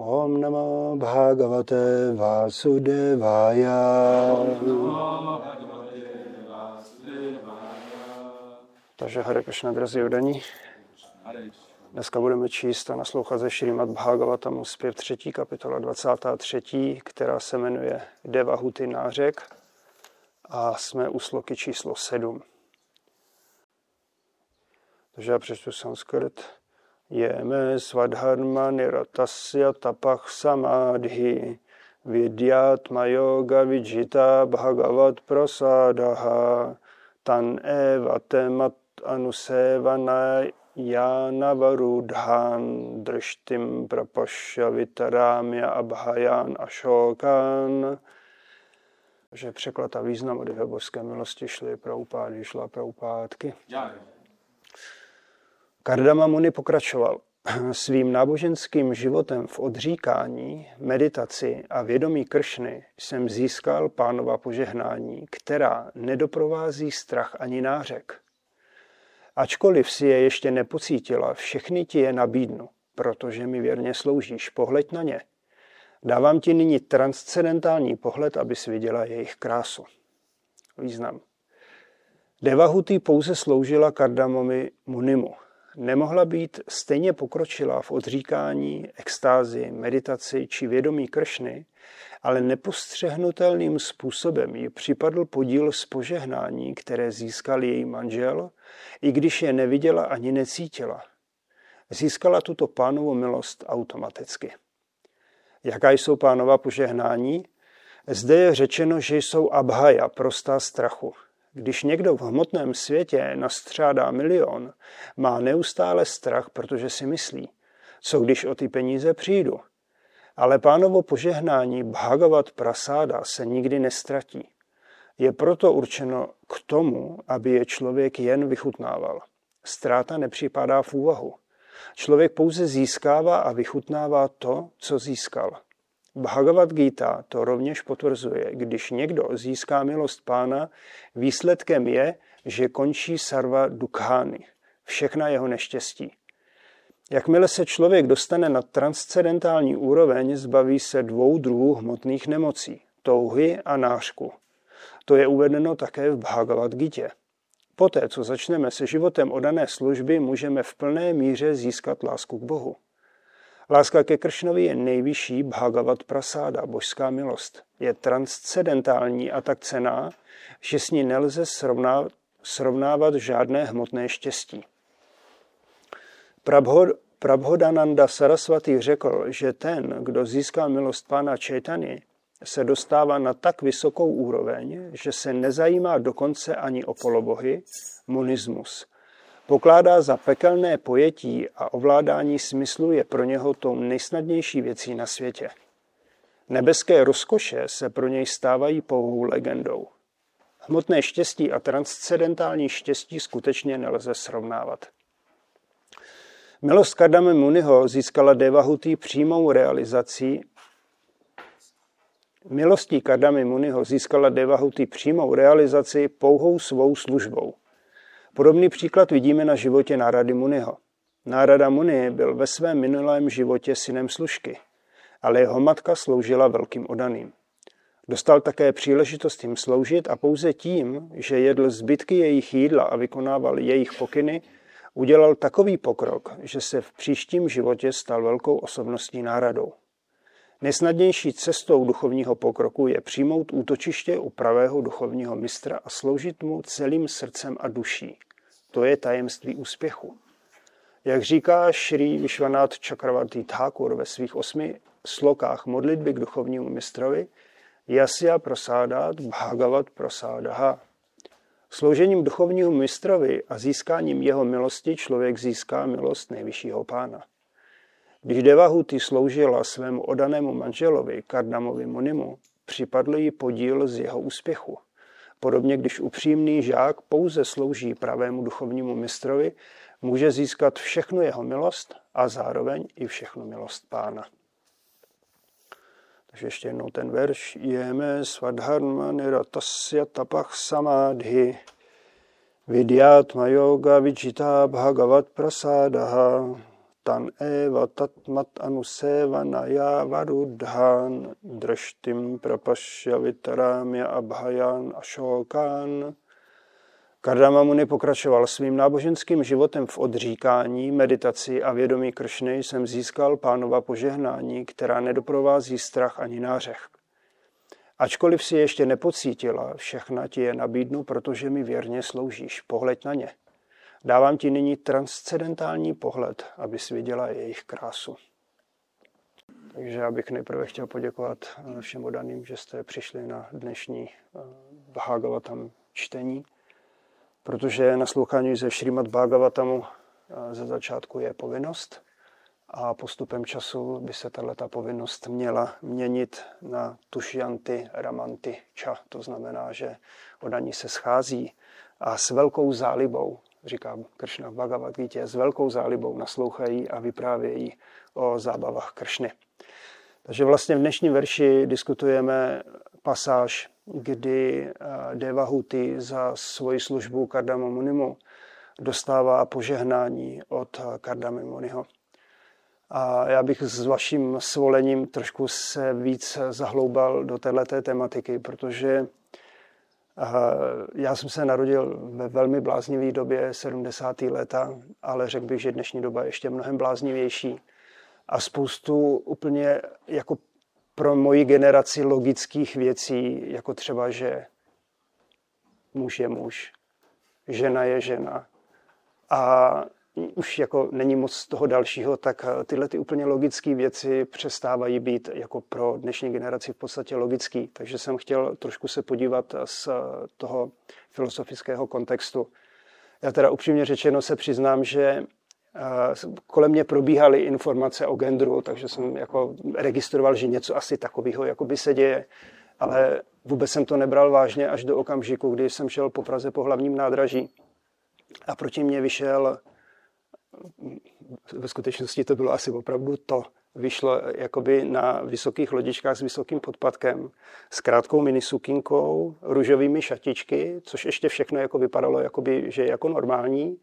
Om Namo Bhagavate Vasudevaya. Takže Hare Krishna, drazí udaní. Dneska budeme číst a naslouchat ze Šrimat Bhagavatamu zpěv 3. kapitola 23., která se jmenuje Devahuty nářek a jsme u sloky číslo 7. Takže já přečtu sanskrt. Jeme svadharma niratasya tapach samadhi vidyatma yoga vijita bhagavat prasadaha tan eva temat anusevana Janavarudhan drštim prapasya vitarámya abhayan ashokan. že překlad a význam od božské milosti šly pro upády, šla pro upádky. Kardama Muni pokračoval. Svým náboženským životem v odříkání, meditaci a vědomí Kršny jsem získal pánova požehnání, která nedoprovází strach ani nářek. Ačkoliv si je ještě nepocítila, všechny ti je nabídnu, protože mi věrně sloužíš. Pohleď na ně. Dávám ti nyní transcendentální pohled, abys viděla jejich krásu. Význam. Devahuti pouze sloužila kardamomi Munimu. Nemohla být stejně pokročilá v odříkání, extázi, meditaci či vědomí Kršny, ale nepostřehnutelným způsobem ji připadl podíl z požehnání, které získal její manžel, i když je neviděla ani necítila. Získala tuto pánovu milost automaticky. Jaká jsou pánova požehnání? Zde je řečeno, že jsou abhaja, prostá strachu. Když někdo v hmotném světě nastřádá milion, má neustále strach, protože si myslí, co když o ty peníze přijdu. Ale pánovo požehnání Bhagavat Prasáda se nikdy nestratí. Je proto určeno k tomu, aby je člověk jen vychutnával. Ztráta nepřipadá v úvahu. Člověk pouze získává a vychutnává to, co získal. Bhagavad Gita to rovněž potvrzuje. Když někdo získá milost pána, výsledkem je, že končí sarva dukhány, všechna jeho neštěstí. Jakmile se člověk dostane na transcendentální úroveň, zbaví se dvou druhů hmotných nemocí, touhy a nářku. To je uvedeno také v Bhagavad Gita. Poté, co začneme se životem odané služby, můžeme v plné míře získat lásku k Bohu. Láska ke Kršnovi je nejvyšší Bhagavat prasáda, božská milost. Je transcendentální a tak cená, že s ní nelze srovnávat, srovnávat žádné hmotné štěstí. Prabhod, Prabhodananda Saraswati řekl, že ten, kdo získá milost pána Čejtany, se dostává na tak vysokou úroveň, že se nezajímá dokonce ani o polobohy, monismus. Pokládá za pekelné pojetí a ovládání smyslu je pro něho tou nejsnadnější věcí na světě. Nebeské rozkoše se pro něj stávají pouhou legendou. Hmotné štěstí a transcendentální štěstí skutečně nelze srovnávat. Milost Kardame Muniho získala Devahuti přímou realizací Milostí Kardamy Muniho získala Devahuti přímou realizaci pouhou svou službou. Podobný příklad vidíme na životě Nárady Muniho. Nárada Muni byl ve svém minulém životě synem služky, ale jeho matka sloužila velkým odaným. Dostal také příležitost jim sloužit a pouze tím, že jedl zbytky jejich jídla a vykonával jejich pokyny, udělal takový pokrok, že se v příštím životě stal velkou osobností náradou. Nejsnadnější cestou duchovního pokroku je přijmout útočiště u pravého duchovního mistra a sloužit mu celým srdcem a duší. To je tajemství úspěchu. Jak říká Šri Vishwanath Chakravarti Thakur ve svých osmi slokách modlitby k duchovnímu mistrovi, Jasya prosádat bhagavat prosádaha. Sloužením duchovního mistrovi a získáním jeho milosti člověk získá milost nejvyššího pána. Když Devahuti sloužila svému odanému manželovi, Kardamovi Munimu, připadl jí podíl z jeho úspěchu. Podobně, když upřímný žák pouze slouží pravému duchovnímu mistrovi, může získat všechnu jeho milost a zároveň i všechnu milost pána. Takže ještě jednou ten verš. Jeme svadharma niratasya tapach samadhi vidyatma yoga vichita bhagavat prasadaha tan eva tatmat anusevanaya varudhan drashtim prapashya vitaramya abhayan ashokan. Kardama Muni pokračoval svým náboženským životem v odříkání, meditaci a vědomí Kršny jsem získal pánova požehnání, která nedoprovází strach ani nářech. Ačkoliv si ještě nepocítila, všechna ti je nabídnu, protože mi věrně sloužíš. Pohled na ně. Dávám ti nyní transcendentální pohled, abys viděla jejich krásu. Takže já bych nejprve chtěl poděkovat eh, všem odaným, že jste přišli na dnešní eh, Bhagavatam čtení, protože naslouchání ze Šrýmat Bhagavatamu eh, ze začátku je povinnost a postupem času by se tato povinnost měla měnit na tušianty, ramanty, ča. To znamená, že odaní se schází a s velkou zálibou říká Kršna v Bhagavad Gita, s velkou zálibou naslouchají a vyprávějí o zábavách Kršny. Takže vlastně v dnešním verši diskutujeme pasáž, kdy eh, Devahuti za svoji službu Kardama Munimu dostává požehnání od eh, Kardama Muniho. A já bych s vaším svolením trošku se víc zahloubal do této tematiky, protože já jsem se narodil ve velmi bláznivé době 70. leta, ale řekl bych, že dnešní doba je ještě mnohem bláznivější. A spoustu úplně jako pro moji generaci logických věcí, jako třeba, že muž je muž, žena je žena. A už jako není moc toho dalšího, tak eh, tyhle ty úplně logické věci přestávají být jako pro dnešní generaci v podstatě logický. Takže jsem chtěl trošku se podívat z eh, toho filozofického kontextu. Já teda upřímně řečeno se přiznám, že eh, kolem mě probíhaly informace o genderu, takže jsem jako registroval, že něco asi takového by se děje, ale vůbec jsem to nebral vážně až do okamžiku, kdy jsem šel po Praze po hlavním nádraží a proti mě vyšel ve skutečnosti to bylo asi opravdu to. Vyšlo jakoby na vysokých lodičkách s vysokým podpadkem, s krátkou minisukinkou, růžovými šatičky, což ještě všechno jako vypadalo, jakoby, že je jako normální,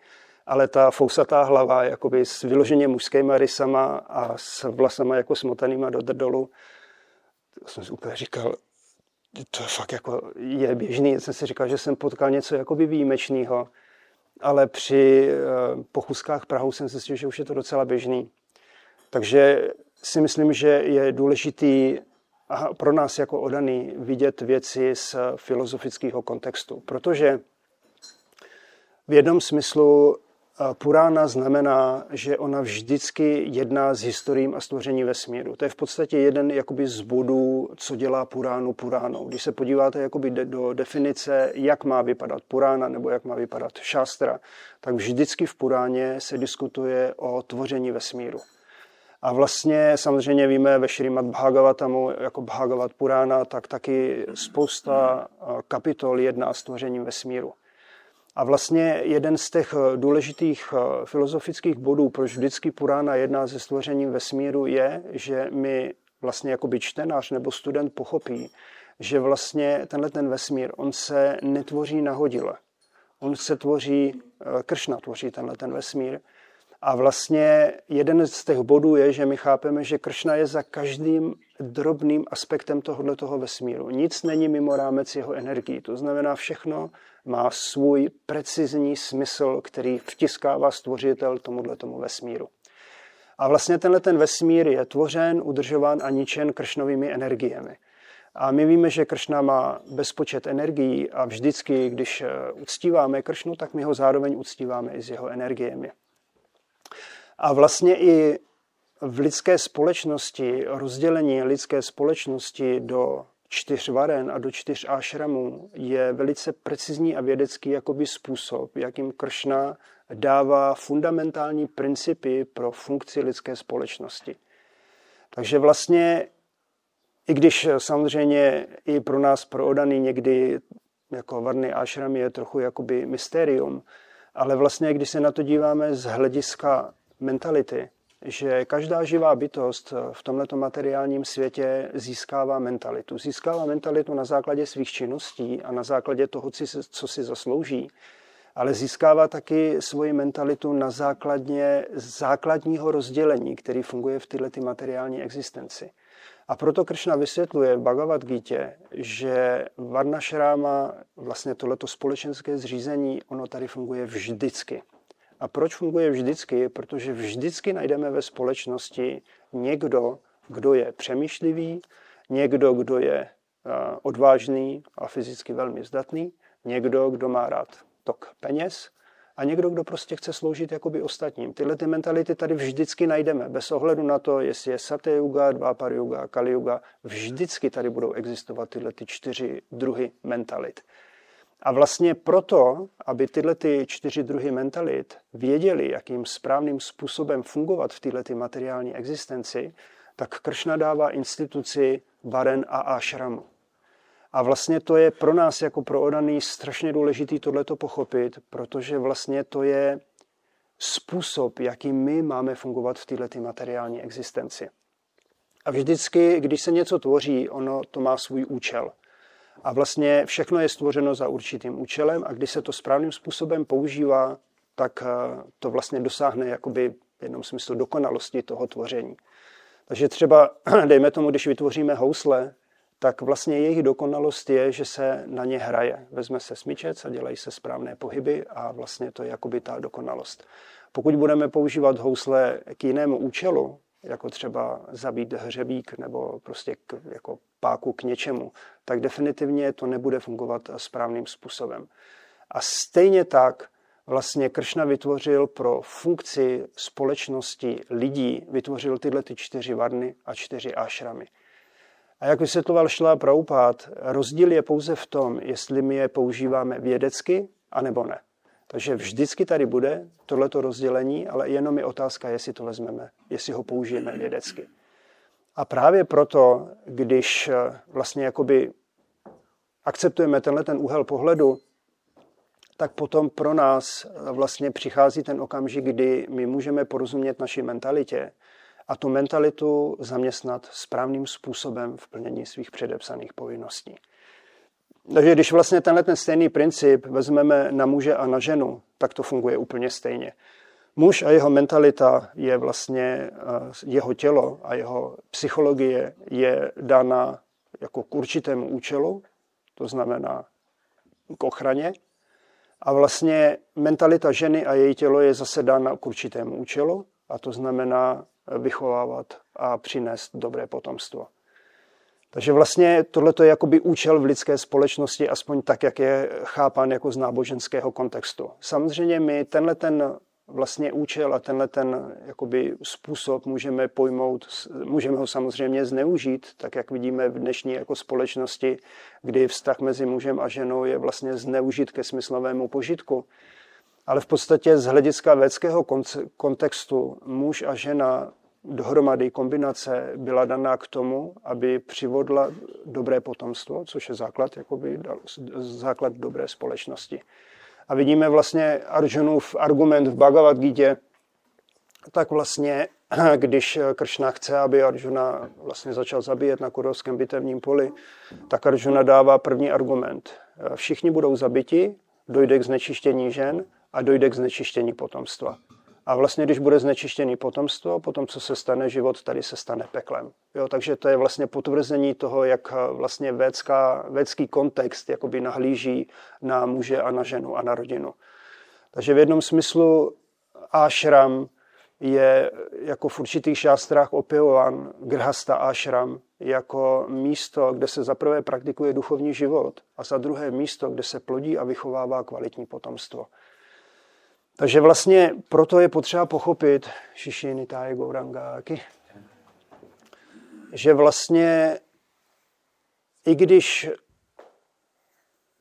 ale ta fousatá hlava jakoby s vyloženě mužskýma rysama a s vlasama jako smotanýma do drdolu. To jsem si úplně říkal, to fakt jako je běžný. Já jsem si říkal, že jsem potkal něco jakoby výjimečného ale při eh, pochůzkách Prahu jsem si že už je to docela běžný. Takže si myslím, že je důležitý pro nás jako odaný vidět věci z filozofického kontextu, protože v jednom smyslu Purána znamená, že ona vždycky jedná s historiím a stvoření vesmíru. To je v podstatě jeden jakoby z bodů, co dělá Puránu Puránou. Když se podíváte jakoby do definice, jak má vypadat Purána nebo jak má vypadat Šástra, tak vždycky v Puráně se diskutuje o tvoření vesmíru. A vlastně samozřejmě víme ve Šrimat Bhagavatamu, jako Bhagavat Purána, tak taky spousta kapitol jedná s tvořením vesmíru. A vlastně jeden z těch eh, důležitých eh, filozofických bodů, proč vždycky Purána jedná se stvořením vesmíru, je, že my vlastně jako by čtenář nebo student pochopí, že vlastně tenhle ten vesmír, on se netvoří nahodile. On se tvoří, eh, Kršna tvoří tenhle ten vesmír. A vlastně jeden z těch bodů je, že my chápeme, že Kršna je za každým drobným aspektem tohoto vesmíru. Nic není mimo rámec jeho energii. To znamená, všechno má svůj precizní smysl, který vtiskává stvořitel tomuhle tomu vesmíru. A vlastně tenhle ten vesmír je tvořen, udržován a ničen kršnovými energiemi. A my víme, že Kršna má bezpočet energií a vždycky, když eh, uctíváme Kršnu, tak my ho zároveň uctíváme i s jeho energiemi. A vlastně i v lidské společnosti, rozdělení lidské společnosti do čtyř varen a do čtyř ášramů je velice precizní a vědecký jakoby způsob, jakým Kršna dává fundamentální principy pro funkci lidské společnosti. Takže vlastně, i když samozřejmě i pro nás, pro odaný někdy jako varny ášram je trochu jakoby mysterium, ale vlastně, když se na to díváme z hlediska mentality, že každá živá bytost v tomto materiálním světě získává mentalitu. Získává mentalitu na základě svých činností a na základě toho, co si zaslouží. ale získává taky svoji mentalitu na základně základního rozdělení, který funguje v této materiální existenci. A proto Kršna vysvětluje v Bhagavad Gita, že Varna Šráma, vlastně tohleto společenské zřízení, ono tady funguje vždycky. A proč funguje vždycky? Protože vždycky najdeme ve společnosti někdo, kdo je přemýšlivý, někdo, kdo je odvážný a fyzicky velmi zdatný, někdo, kdo má rád tok peněz a někdo, kdo prostě chce sloužit jakoby ostatním. Tyhle ty mentality tady vždycky najdeme, bez ohledu na to, jestli je Satya Yuga, Dvapar Yuga, Kali Yuga, vždycky tady budou existovat tyhle ty čtyři druhy mentalit. A vlastně proto, aby tyhle ty čtyři druhy mentalit věděli, jakým správným způsobem fungovat v této materiální existenci, tak Kršna dává instituci Varen a Ashramu. A vlastně to je pro nás jako pro odaný strašně důležitý tohleto pochopit, protože vlastně to je způsob, jaký my máme fungovat v této materiální existenci. A vždycky, když se něco tvoří, ono to má svůj účel. A vlastně všechno je stvořeno za určitým účelem a když se to správným způsobem používá, tak eh, to vlastně dosáhne jakoby v jednom smyslu dokonalosti toho tvoření. Takže třeba, dejme tomu, když vytvoříme housle, tak vlastně jejich dokonalost je, že se na ně hraje. Vezme se smyčec a dělají se správné pohyby a vlastně to je jakoby ta dokonalost. Pokud budeme používat housle k jinému účelu, jako třeba zabít hřebík nebo prostě k, jako páku k něčemu, tak definitivně to nebude fungovat správným způsobem. A stejně tak vlastně Kršna vytvořil pro funkci společnosti lidí, vytvořil tyhle ty čtyři varny a čtyři ášramy. A jak vysvětloval Šla Praupát, rozdíl je pouze v tom, jestli my je používáme vědecky, anebo ne. Takže vždycky tady bude tohleto rozdělení, ale jenom je otázka, jestli to vezmeme, jestli ho použijeme vědecky. A právě proto, když eh, vlastně jakoby akceptujeme tenhle ten úhel pohledu, tak potom pro nás eh, vlastně přichází ten okamžik, kdy my můžeme porozumět naší mentalitě a tu mentalitu zaměstnat správným způsobem v plnění svých předepsaných povinností. Takže když vlastně tenhle ten stejný princip vezmeme na muže a na ženu, tak to funguje úplně stejně. Muž a jeho mentalita je vlastně eh, jeho tělo a jeho psychologie je dána jako k určitému účelu, to znamená k ochraně. A vlastně mentalita ženy a její tělo je zase dána k určitému účelu, a to znamená vychovávat a přinést dobré potomstvo. Takže vlastně tohle je jakoby účel v lidské společnosti, aspoň tak, jak je chápán jako z náboženského kontextu. Samozřejmě my tenhle ten vlastně účel a tenhle ten jakoby způsob můžeme pojmout, můžeme ho samozřejmě zneužít, tak jak vidíme v dnešní jako společnosti, kdy vztah mezi mužem a ženou je vlastně zneužit ke smyslovému požitku. Ale v podstatě z hlediska vědeckého kontextu muž a žena dohromady kombinace byla daná k tomu, aby přivodla dobré potomstvo, což je základ, jakoby, základ dobré společnosti. A vidíme vlastně Arjunův argument v Bhagavad Gita, tak vlastně, když Kršna chce, aby Arjuna vlastně začal zabíjet na kurovském bitevním poli, tak Arjuna dává první argument. Všichni budou zabiti, dojde k znečištění žen a dojde k znečištění potomstva. A vlastně, když bude znečištěný potomstvo, potom, co se stane, život tady se stane peklem. Jo, takže to je vlastně potvrzení toho, jak vlastně védská, védský kontext jakoby nahlíží na muže a na ženu a na rodinu. Takže v jednom smyslu ashram je jako v určitých šástrách opěvovan grhasta ashram jako místo, kde se zaprvé praktikuje duchovní život a za druhé místo, kde se plodí a vychovává kvalitní potomstvo. Takže vlastně proto je potřeba pochopit, Šišiny Táje Gourangáky, že vlastně i když,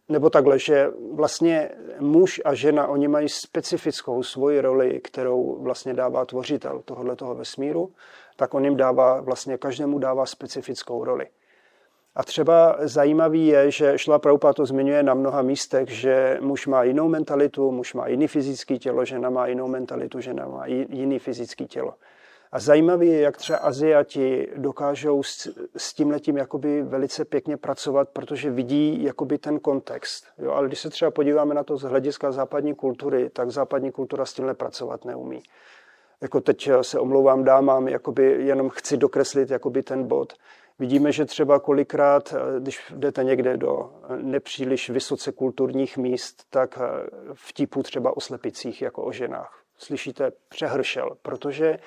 nebo takhle, že vlastně muž a žena, oni mají specifickou svoji roli, kterou vlastně dává tvořitel tohoto vesmíru, tak on jim dává, vlastně každému dává specifickou roli. A třeba zajímavý je, že Šla Prabhupada to zmiňuje na mnoha místech, že muž má jinou mentalitu, muž má jiný fyzický tělo, žena má jinou mentalitu, žena má jiný fyzický tělo. A zajímavé je, jak třeba Aziati dokážou s, s tím letím jakoby velice pěkně pracovat, protože vidí jakoby ten kontext. Jo, ale když se třeba podíváme na to z hlediska západní kultury, tak západní kultura s tímhle pracovat neumí. Jako teď se omlouvám dámám, jakoby jenom chci dokreslit jakoby ten bod. Vidíme, že třeba kolikrát, když jdete někde do nepříliš vysoce kulturních míst, tak vtipu třeba o slepicích jako o ženách. Slyšíte přehršel, protože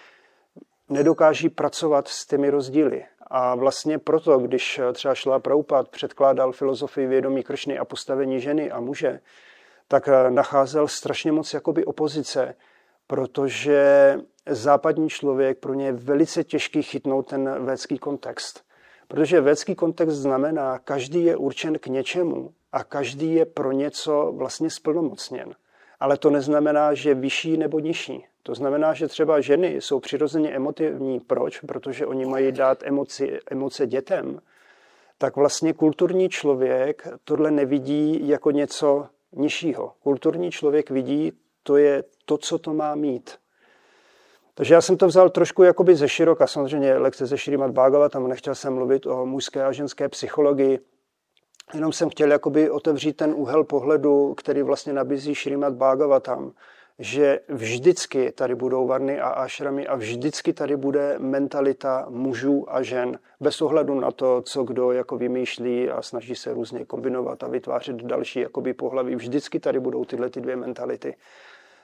nedokáží pracovat s těmi rozdíly. A vlastně proto, když třeba šla Prabhupád předkládal filozofii vědomí Kršny a postavení ženy a muže, tak nacházel strašně moc jakoby opozice, protože západní člověk pro ně je velice těžký chytnout ten védský kontext. Protože védský kontext znamená, každý je určen k něčemu a každý je pro něco vlastně splnomocněn. Ale to neznamená, že vyšší nebo nižší. To znamená, že třeba ženy jsou přirozeně emotivní. Proč? Protože oni mají dát emoci, emoce dětem. Tak vlastně kulturní člověk tohle nevidí jako něco nižšího. Kulturní člověk vidí, to je to, co to má mít. Takže já jsem to vzal trošku jakoby ze široka, samozřejmě lekce ze Šrimat Bhagava, tam nechtěl jsem mluvit o mužské a ženské psychologii, jenom jsem chtěl jakoby otevřít ten úhel pohledu, který vlastně nabízí Šrimat tam že vždycky tady budou varny a ašramy a vždycky tady bude mentalita mužů a žen, bez ohledu na to, co kdo jako vymýšlí a snaží se různě kombinovat a vytvářet další jakoby pohlaví. Vždycky tady budou tyhle ty dvě mentality.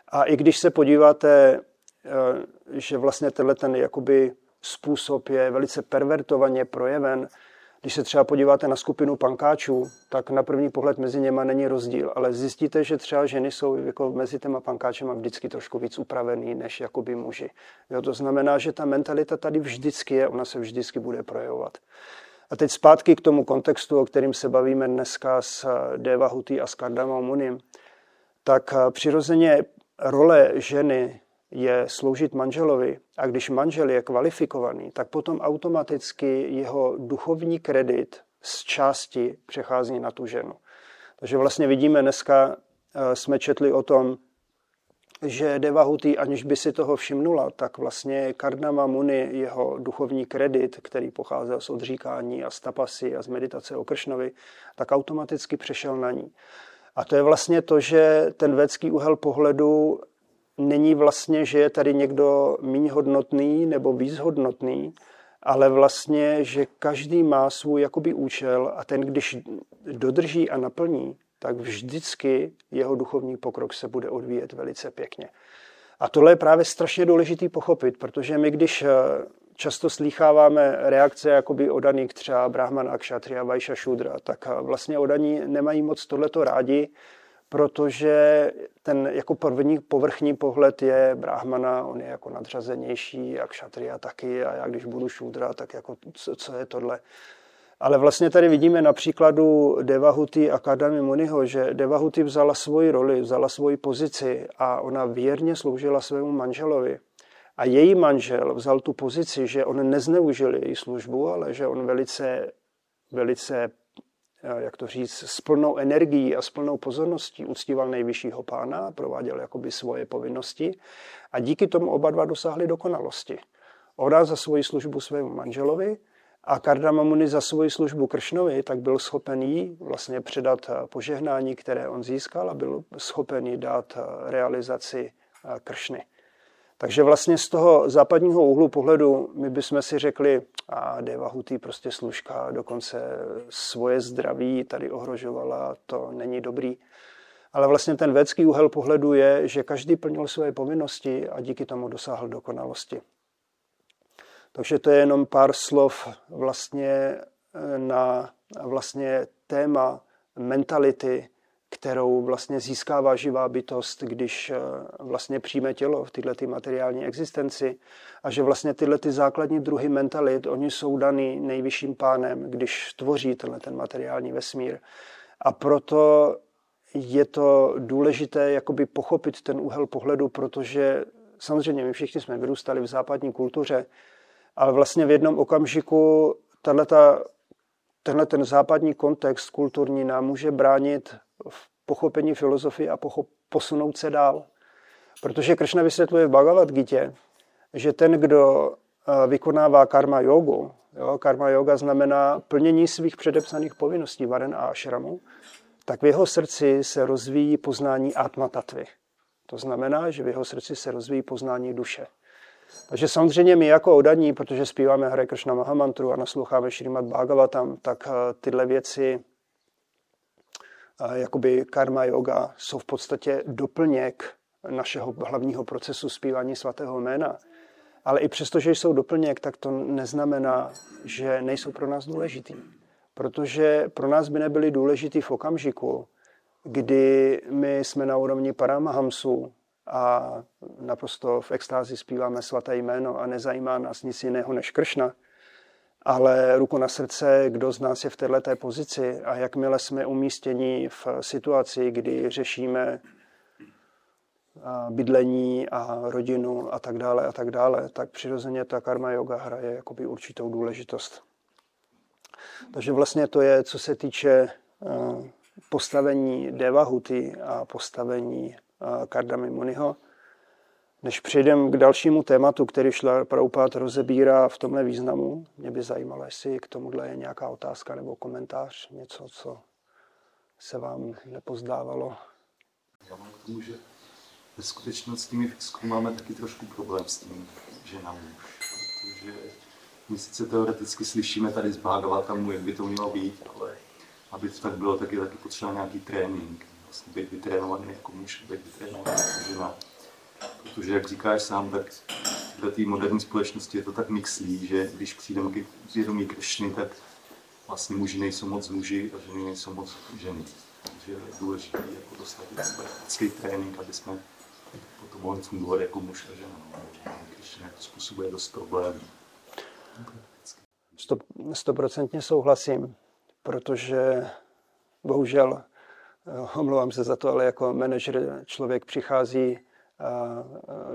A i když se podíváte, že vlastně tenhle ten jakoby způsob je velice pervertovaně projeven, když se třeba podíváte na skupinu pankáčů, tak na první pohled mezi něma není rozdíl, ale zjistíte, že třeba ženy jsou jako mezi těma pankáčema vždycky trošku víc upravený než jakoby muži. Jo, to znamená, že ta mentalita tady vždycky je, ona se vždycky bude projevovat. A teď zpátky k tomu kontextu, o kterým se bavíme dneska s Deva Huty a s Kardama Munim, tak přirozeně role ženy je sloužit manželovi a když manžel je kvalifikovaný, tak potom automaticky jeho duchovní kredit z části přechází na tu ženu. Takže vlastně vidíme dneska, eh, jsme četli o tom, že Devahuti, aniž by si toho všimnula, tak vlastně Kardama Muni, jeho duchovní kredit, který pocházel z odříkání a z tapasy a z meditace o Kršnovi, tak automaticky přešel na ní. A to je vlastně to, že ten védský úhel pohledu není vlastně, že je tady někdo méně hodnotný nebo víc hodnotný, ale vlastně, že každý má svůj jakoby účel a ten, když dodrží a naplní, tak vždycky jeho duchovní pokrok se bude odvíjet velice pěkně. A tohle je právě strašně důležitý pochopit, protože my, když eh, často slýcháváme reakce jakoby odaných třeba Brahmana, Kshatriya, Vaisha, Shudra, tak eh, vlastně odaní nemají moc tohleto rádi, protože ten jako první povrchní pohled je brahmana, on je jako nadřazenější, jak šatria taky, a já když budu šudra, tak jako co, co je tohle. Ale vlastně tady vidíme na příkladu Devahuti a Kadami Muniho, že Devahuti vzala svoji roli, vzala svoji pozici a ona věrně sloužila svému manželovi. A její manžel vzal tu pozici, že on nezneužil její službu, ale že on velice, velice jak to říct, s plnou energií a s plnou pozorností uctíval nejvyššího pána, prováděl jakoby svoje povinnosti a díky tomu oba dva dosáhli dokonalosti. Ona za svoji službu svému manželovi a Kardamamuni za svoji službu Kršnovi, tak byl schopen jí vlastně předat eh, požehnání, které on získal a byl schopen jí dát eh, realizaci Kršny. Takže vlastně z toho západního úhlu pohledu my bychom si řekli, a Devahutý prostě služka dokonce svoje zdraví tady ohrožovala, to není dobrý. Ale vlastně ten védský úhel pohledu je, že každý plnil své povinnosti a díky tomu dosáhl dokonalosti. Takže to je jenom pár slov vlastně eh, na vlastně téma mentality kterou vlastně získává živá bytost, když eh, vlastně přijme tělo v tyhle ty materiální existenci a že vlastně tyhle ty základní druhy mentalit, oni jsou daný nejvyšším pánem, když tvoří tenhle ten materiální vesmír. A proto je to důležité jakoby pochopit ten úhel pohledu, protože samozřejmě my všichni jsme vyrůstali v západní kultuře, ale vlastně v jednom okamžiku tato, tenhle ten západní kontext kulturní nám může bránit v pochopení filozofie a pochop, posunout se dál. Protože Kršna vysvětluje v Bhagavad Gita, že ten, kdo eh, vykonává karma jogu, jo, karma yoga znamená plnění svých předepsaných povinností varen a ashramu, tak v jeho srdci se rozvíjí poznání atma tatvy. To znamená, že v jeho srdci se rozvíjí poznání duše. Takže samozřejmě my jako odaní, protože zpíváme Hare Krishna Mahamantru a nasloucháme Šrimad Bhagavatam, tak eh, tyhle věci, jakoby karma yoga, jsou v podstatě doplněk našeho hlavního procesu zpívání svatého jména. Ale i přesto, že jsou doplněk, tak to neznamená, že nejsou pro nás důležitý. Protože pro nás by nebyly důležitý v okamžiku, kdy my jsme na úrovni Paramahamsu a naprosto v extázi zpíváme svaté jméno a nezajímá nás nic jiného než Kršna. Ale ruku na srdce, kdo z nás je v této pozici a jakmile jsme umístěni v situaci, kdy řešíme bydlení a rodinu a tak dále a tak dále, tak přirozeně ta karma yoga hraje jakoby určitou důležitost. Takže vlastně to je, co se týče postavení Devahuty a postavení Kardamy Muniho. Než přejdem k dalšímu tématu, který šla Prabhupád rozebírá v tomhle významu, mě by zajímalo, jestli k tomuhle je nějaká otázka nebo komentář, něco, co se vám nepozdávalo. Já mám k tomu, že ve skutečnosti my máme taky trošku problém s tím, že na muž, protože my sice teoreticky slyšíme tady z Bhagavatamu, jak by to mělo být, ale aby to tak bylo, tak je taky potřeba nějaký trénink. Vlastně být vytrénovaný jako muž, být vytrénovaný jako žena. Protože, jak říkáš sám, tak v té moderní společnosti je to tak mixlí, že když přijdeme k vědomí Kršny, tak vlastně muži nejsou moc muži a ženy nejsou moc ženy. Takže je důležité jako dostat praktický trénink, aby jsme potom mohli fungovat jako muž a žena. No. Kršna to způsobuje dost problémů. Stoprocentně souhlasím protože bohužel, eh, omlouvám se za to, ale jako manažer člověk přichází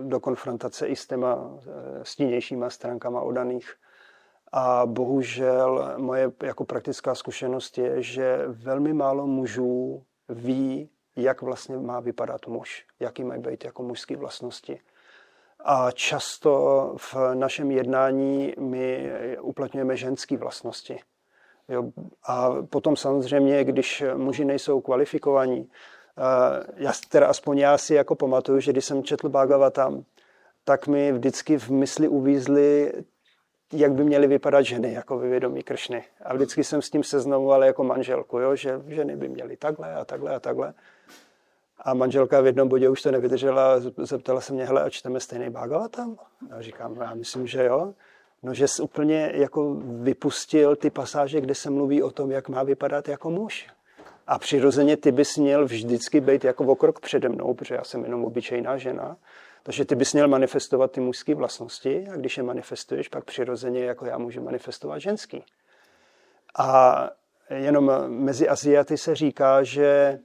do konfrontace i s těma eh, stínějšíma stránkama odaných. A bohužel moje jako praktická zkušenost je, že velmi málo mužů ví, jak vlastně má vypadat muž, jaký mají být jako mužské vlastnosti. A často v našem jednání my uplatňujeme ženské vlastnosti. Jo. A potom samozřejmě, když muži nejsou kvalifikovaní, já teda aspoň já si jako pamatuju, že když jsem četl Bhagavatam, tak mi vždycky v mysli uvízly, jak by měly vypadat ženy jako vyvědomí Kršny. A vždycky jsem s tím seznamoval jako manželku, jo, že ženy by měly takhle a takhle a takhle. A manželka v jednom bodě už to nevydržela a zeptala se mě, hele, a čteme stejný Bhagavatam? A říkám, já myslím, že jo. No, že jsi úplně jako vypustil ty pasáže, kde se mluví o tom, jak má vypadat jako muž. A přirozeně ty bys měl vždycky být jako o krok přede mnou, protože já jsem jenom obyčejná žena. Takže ty bys měl manifestovat ty mužské vlastnosti a když je manifestuješ, pak přirozeně jako já můžu manifestovat ženský. A jenom mezi Aziaty se říká, že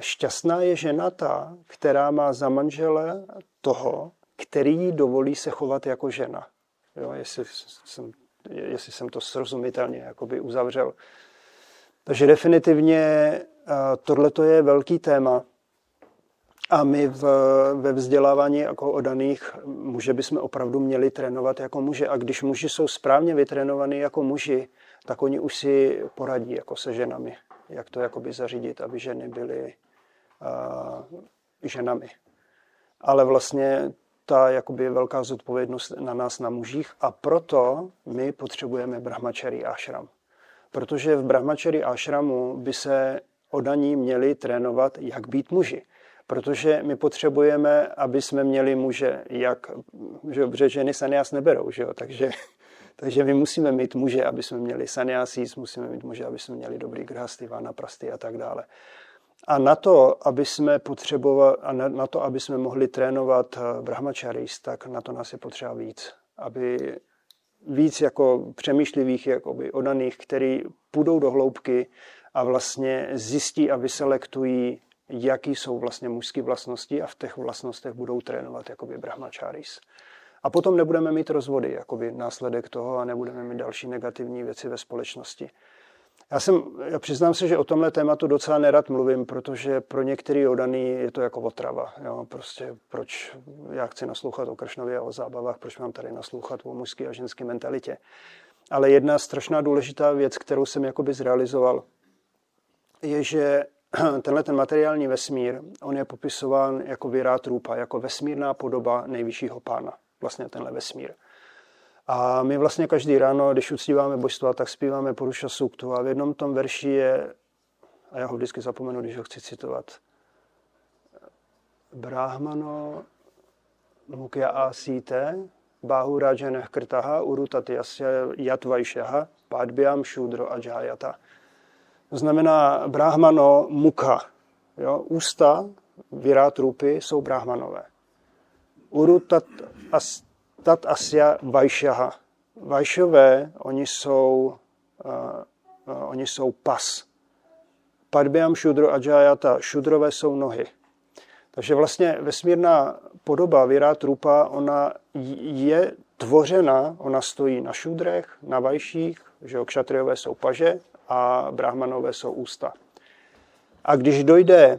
šťastná je žena ta, která má za manžele toho, který jí dovolí se chovat jako žena jo, jestli, jsem, jestli jsem to srozumitelně uzavřel. Takže definitivně tohle je velký téma a my v, ve vzdělávání jako odaných muže bychom opravdu měli trénovat jako muže. A když muži jsou správně vytrénovaní jako muži, tak oni už si poradí jako se ženami, jak to jakoby zařídit, aby ženy byly uh, ženami. Ale vlastně ta jakoby velká zodpovědnost na nás, na mužích a proto my potřebujeme brahmačary ashram. Protože v brahmačary ashramu by se odaní měli trénovat, jak být muži. Protože my potřebujeme, aby jsme měli muže, jak, že dobře, ženy sanias neberou, že jo? Takže, takže my musíme mít muže, aby jsme měli saniasís, musíme mít muže, aby jsme měli dobrý grhasty, vana, prasty a tak dále. A na to, aby jsme potřebovali, a na, na to, aby jsme mohli trénovat eh, brahmacharis, tak na to nás je potřeba víc. Aby víc jako přemýšlivých, jakoby odaných, který půjdou do hloubky a vlastně zjistí a vyselektují, jaký jsou vlastně mužské vlastnosti a v těch vlastnostech budou trénovat jakoby brahmacharis. A potom nebudeme mít rozvody, jakoby následek toho a nebudeme mít další negativní věci ve společnosti. Já, jsem, já přiznám se, že o tomhle tématu docela nerad mluvím, protože pro některý odaný je to jako otrava. Jo? Prostě proč já chci naslouchat o Kršnově a o zábavách, proč mám tady naslouchat o mužské a ženské mentalitě. Ale jedna strašná důležitá věc, kterou jsem jakoby zrealizoval, je, že tenhle ten materiální vesmír, on je popisován jako virát rupa, jako vesmírná podoba nejvyššího pána. Vlastně tenhle vesmír. A my vlastně každý ráno, když uctíváme božstva, tak zpíváme Poruša Suktu a v jednom tom verši je, a já ho vždycky zapomenu, když ho chci citovat, Brahmano mukya asite bahu rajaneh krtaha urutat yatvajšaha padbyam shudro ajayata. To znamená brahmano mukha. Jo? Ústa, virát rupy jsou brahmanové. Urutat as, tat asya vajšaha. Vajšové, oni jsou, uh, uh, oni jsou pas. Padbyam šudro ajayata. Šudrové jsou nohy. Takže vlastně vesmírná podoba Virát Rupa, ona je tvořena, ona stojí na šudrech, na vajších, že kšatriové jsou paže a brahmanové jsou ústa. A když dojde,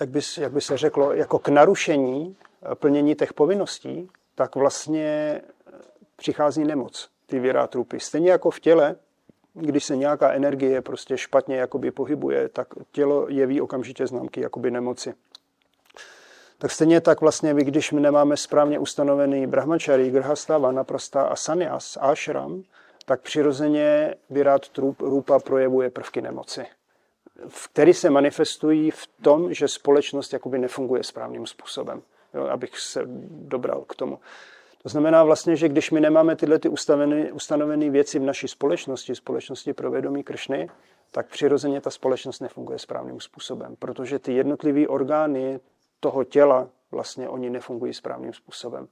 jak by, jak by se řeklo, jako k narušení plnění těch povinností, tak vlastně přichází nemoc, ty virátrupy. Stejně jako v těle, když se nějaká energie prostě špatně jakoby pohybuje, tak tělo jeví okamžitě známky jakoby nemoci. Tak stejně tak vlastně vy, když my nemáme správně ustanovený brahmachari, grhastava, naprostá a sanyas, ashram, tak přirozeně virát trup, rupa projevuje prvky nemoci, které se manifestují v tom, že společnost jakoby nefunguje správným způsobem. Jo, abych se dobral k tomu. To znamená vlastně, že když my nemáme tyhle ty ustavené, ustanovené věci v naší společnosti, společnosti pro vědomí Kršny, tak přirozeně ta společnost nefunguje správným způsobem, protože ty jednotlivé orgány toho těla vlastně oni nefungují správným způsobem.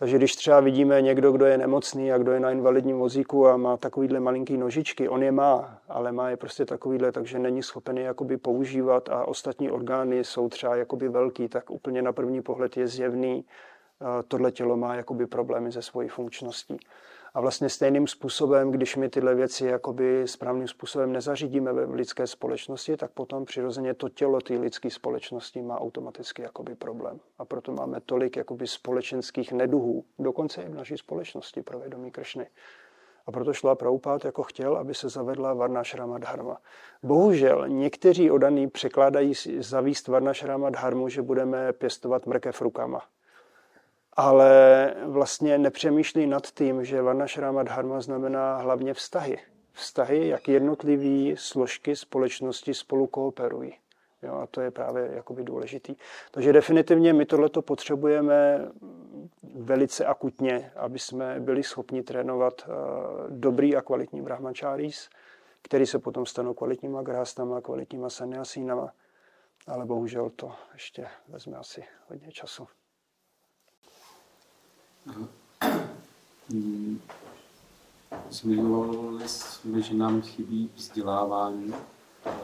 Takže když třeba vidíme někdo, kdo je nemocný a kdo je na invalidním vozíku a má takovýhle malinký nožičky, on je má, ale má je prostě takovýhle, takže není schopen je jakoby používat a ostatní orgány jsou třeba jakoby velký, tak úplně na první pohled je zjevný, tohle tělo má jakoby problémy se svojí funkčností. A vlastně stejným způsobem, když my tyhle věci jakoby správným způsobem nezařídíme ve lidské společnosti, tak potom přirozeně to tělo té lidské společnosti má automaticky jakoby problém. A proto máme tolik jakoby společenských neduhů, dokonce i v naší společnosti pro vědomí Kršny. A proto šla Prabhupád jako chtěl, aby se zavedla Varnašrama Dharma. Bohužel někteří odaní překládají zavíst Varnašrama Dharmu, že budeme pěstovat mrkev rukama ale vlastně nepřemýšlí nad tím, že Varnašrama Dharma znamená hlavně vztahy. Vztahy, jak jednotlivé složky společnosti spolu kooperují. Jo, a to je právě jakoby důležitý. Takže definitivně my tohleto potřebujeme velice akutně, aby jsme byli schopni trénovat uh, dobrý a kvalitní brahmačáris, který se potom stanou kvalitníma grhástama, kvalitníma sanyasínama. Ale bohužel to ještě vezme asi hodně času. Zmiňovali jsme, že nám chybí vzdělávání.